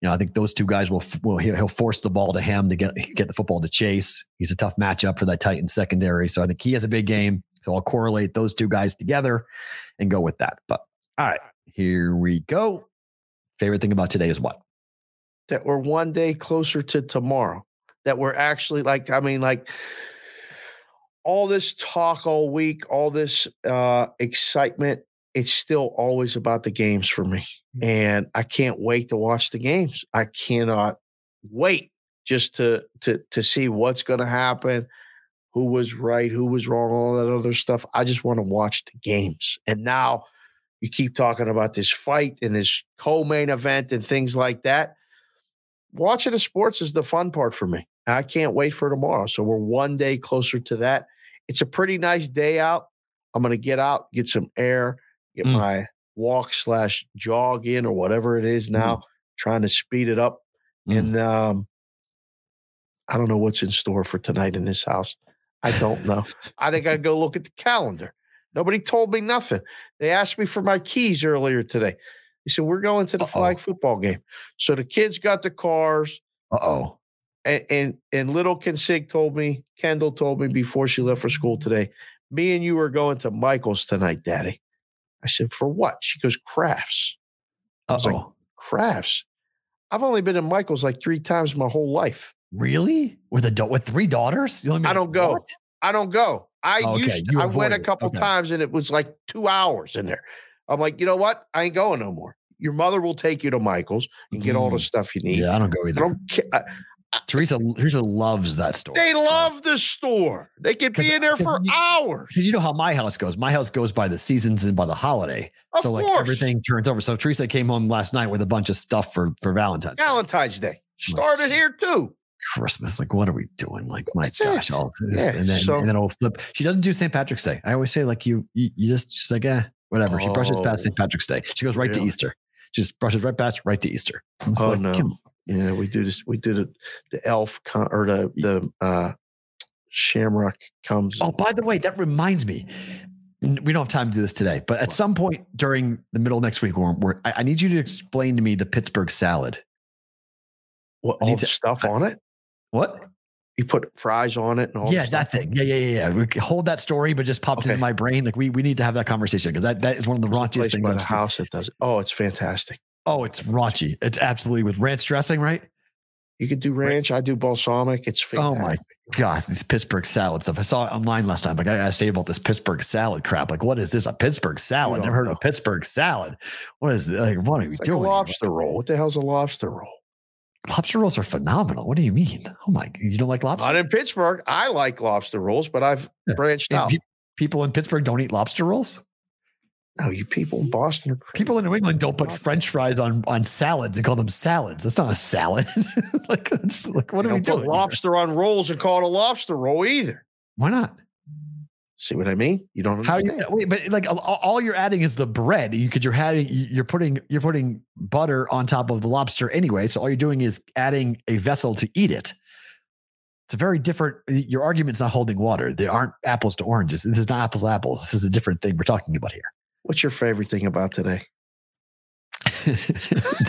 You know, I think those two guys will, will he'll force the ball to him to get get the football to Chase. He's a tough matchup for that Titan secondary. So I think he has a big game. So I'll correlate those two guys together and go with that. But all right, here we go. Favorite thing about today is what? That we're one day closer to tomorrow. That we're actually like, I mean, like all this talk all week, all this uh, excitement, it's still always about the games for me. Mm. And I can't wait to watch the games. I cannot wait just to to to see what's going to happen, who was right, who was wrong, all that other stuff. I just want to watch the games. And now you keep talking about this fight and this co-main event and things like that. Watching the sports is the fun part for me. I can't wait for tomorrow. So we're one day closer to that. It's a pretty nice day out. I'm going to get out, get some air, get mm. my walk slash jog in or whatever it is now, mm. trying to speed it up. Mm. And um, I don't know what's in store for tonight in this house. I don't know. I think I go look at the calendar. Nobody told me nothing. They asked me for my keys earlier today. He said, We're going to the Uh-oh. flag football game. So the kids got the cars. Uh oh and and, and little Consig told me, Kendall told me before she left for school today, me and you are going to Michael's tonight, Daddy. I said, for what? She goes, crafts. I was like, crafts. I've only been to Michael's like three times my whole life. Really? With a with three daughters? You I don't go. What? I don't go. I oh, okay. used to, I went a couple okay. times and it was like two hours in there. I'm like, you know what? I ain't going no more. Your mother will take you to Michael's and get mm. all the mm. stuff you need. Yeah, I don't go either. I don't, Teresa Teresa loves that store. They love the store. They could be in there for you, hours. Because you know how my house goes. My house goes by the seasons and by the holiday. Of so like course. everything turns over. So Teresa came home last night with a bunch of stuff for for Valentine's. Day. Valentine's Day, Day. started here too. Christmas, like what are we doing? Like my That's gosh, it. all this, yeah, and then so, and then I'll flip. She doesn't do St. Patrick's Day. I always say like you you, you just she's like eh whatever. She brushes past St. Patrick's Day. She goes right really? to Easter. She just brushes right past right to Easter. Oh like, no. Yeah, we do this. We did it. The elf con, or the the uh, shamrock comes. Oh, by the way, that reminds me. We don't have time to do this today, but at some point during the middle of next week, we're, I, I need you to explain to me the Pittsburgh salad. What all the to, stuff I, on it? What? You put fries on it and all. Yeah, that thing. Yeah, yeah, yeah, yeah. We hold that story, but just popped okay. into my brain. Like we we need to have that conversation because that, that is one of the raunchiest things. By the house, it does. Oh, it's fantastic. Oh, it's raunchy. It's absolutely with ranch dressing, right? You could do ranch. I do balsamic. It's fantastic. Oh my god, these Pittsburgh salad stuff. I saw it online last time. Like I gotta say about this Pittsburgh salad crap. Like, what is this? A Pittsburgh salad? Never heard know. of Pittsburgh salad. What is like? What are it's doing? Like a lobster roll. What the hell's a lobster roll? Lobster rolls are phenomenal. What do you mean? Oh my! You don't like lobster? Not in Pittsburgh. I like lobster rolls, but I've branched and out. Pe- people in Pittsburgh don't eat lobster rolls. No, you people in Boston are crazy. People in New England don't put French fries on on salads and call them salads. That's not a salad. like, it's like what you are we doing? lobster here? on rolls and call it a lobster roll either. Why not? See what I mean? You don't understand. How you, wait, but like all you're adding is the bread. You could you're adding you're putting you're putting butter on top of the lobster anyway. So all you're doing is adding a vessel to eat it. It's a very different. Your argument's not holding water. They aren't apples to oranges. This is not apples to apples. This is a different thing we're talking about here. What's your favorite thing about today?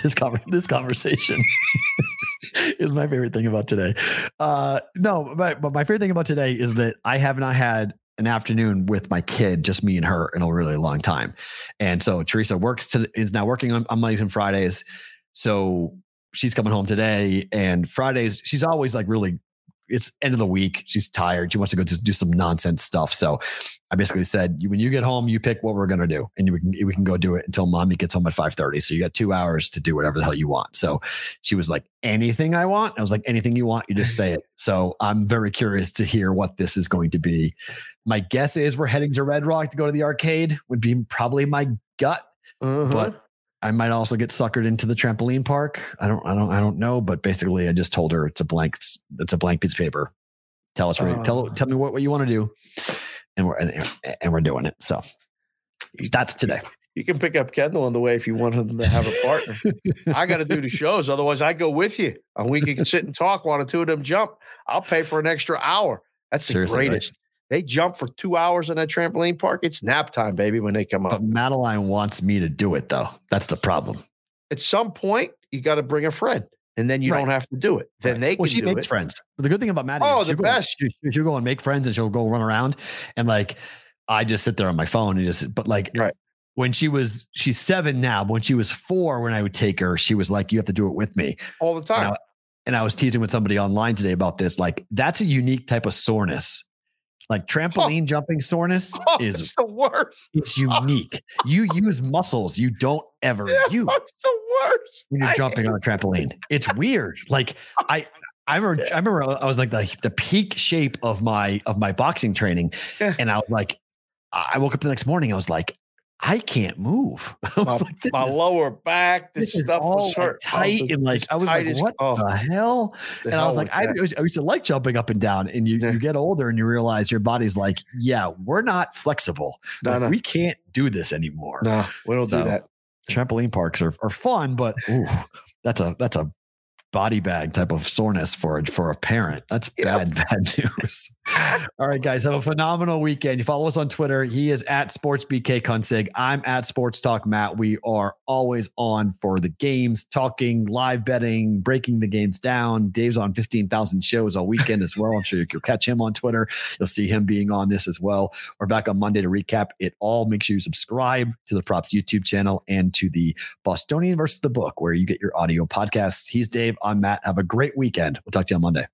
this con- this conversation is my favorite thing about today. Uh, no, but, but my favorite thing about today is that I have not had an afternoon with my kid, just me and her, in a really long time. And so Teresa works to is now working on, on Mondays and Fridays. So she's coming home today, and Fridays she's always like really it's end of the week. She's tired. She wants to go just do some nonsense stuff. So I basically said, when you get home, you pick what we're going to do and we can, we can go do it until mommy gets home at 530. So you got two hours to do whatever the hell you want. So she was like, anything I want. I was like, anything you want, you just say it. So I'm very curious to hear what this is going to be. My guess is we're heading to Red Rock to go to the arcade would be probably my gut, uh-huh. but I might also get suckered into the trampoline park. I don't, I don't, I don't know. But basically, I just told her it's a blank, it's a blank piece of paper. Tell us, uh, tell, tell me what, what you want to do, and we're and, and we're doing it. So that's today. You can pick up Kendall on the way if you want him to have a partner. I got to do the shows, otherwise I go with you, and we can sit and talk while the two of them jump. I'll pay for an extra hour. That's Seriously, the greatest. They jump for two hours in that trampoline park. It's nap time, baby, when they come up. But Madeline wants me to do it, though. That's the problem. At some point, you got to bring a friend, and then you right. don't have to do it. Then right. they well, she makes it. friends. But the good thing about Maddie, oh, the best. Go, she, she'll go and make friends, and she'll go run around, and like I just sit there on my phone and just. But like, right when she was she's seven now. But when she was four, when I would take her, she was like, "You have to do it with me all the time." And I, and I was teasing with somebody online today about this. Like, that's a unique type of soreness like trampoline oh. jumping soreness oh, is the worst. It's oh. unique. you use muscles you don't ever yeah, use. It's the worst. When you're jumping on a trampoline. It's weird. Like I I remember I remember I was like the, the peak shape of my of my boxing training. Yeah. And I was like, I woke up the next morning, I was like, I can't move. I my, like, my is, lower back, this, this stuff was hurt oh, tight, oh, and like I was like, "What oh, the hell?" The and hell I was like, I, I, used to like jumping up and down. And you, yeah. you get older, and you realize your body's like, "Yeah, we're not flexible. No, like, no. We can't do this anymore." No, we don't so, do that. Trampoline parks are, are fun, but ooh, that's a that's a body bag type of soreness for a, for a parent. That's bad, bad news. All right, guys, have a phenomenal weekend. You follow us on Twitter. He is at SportsBK Kunsig. I'm at Sports Talk Matt. We are always on for the games, talking, live betting, breaking the games down. Dave's on 15,000 shows all weekend as well. I'm sure you'll catch him on Twitter. You'll see him being on this as well. We're back on Monday to recap it all. Make sure you subscribe to the Props YouTube channel and to the Bostonian versus the Book, where you get your audio podcasts. He's Dave. I'm Matt. Have a great weekend. We'll talk to you on Monday.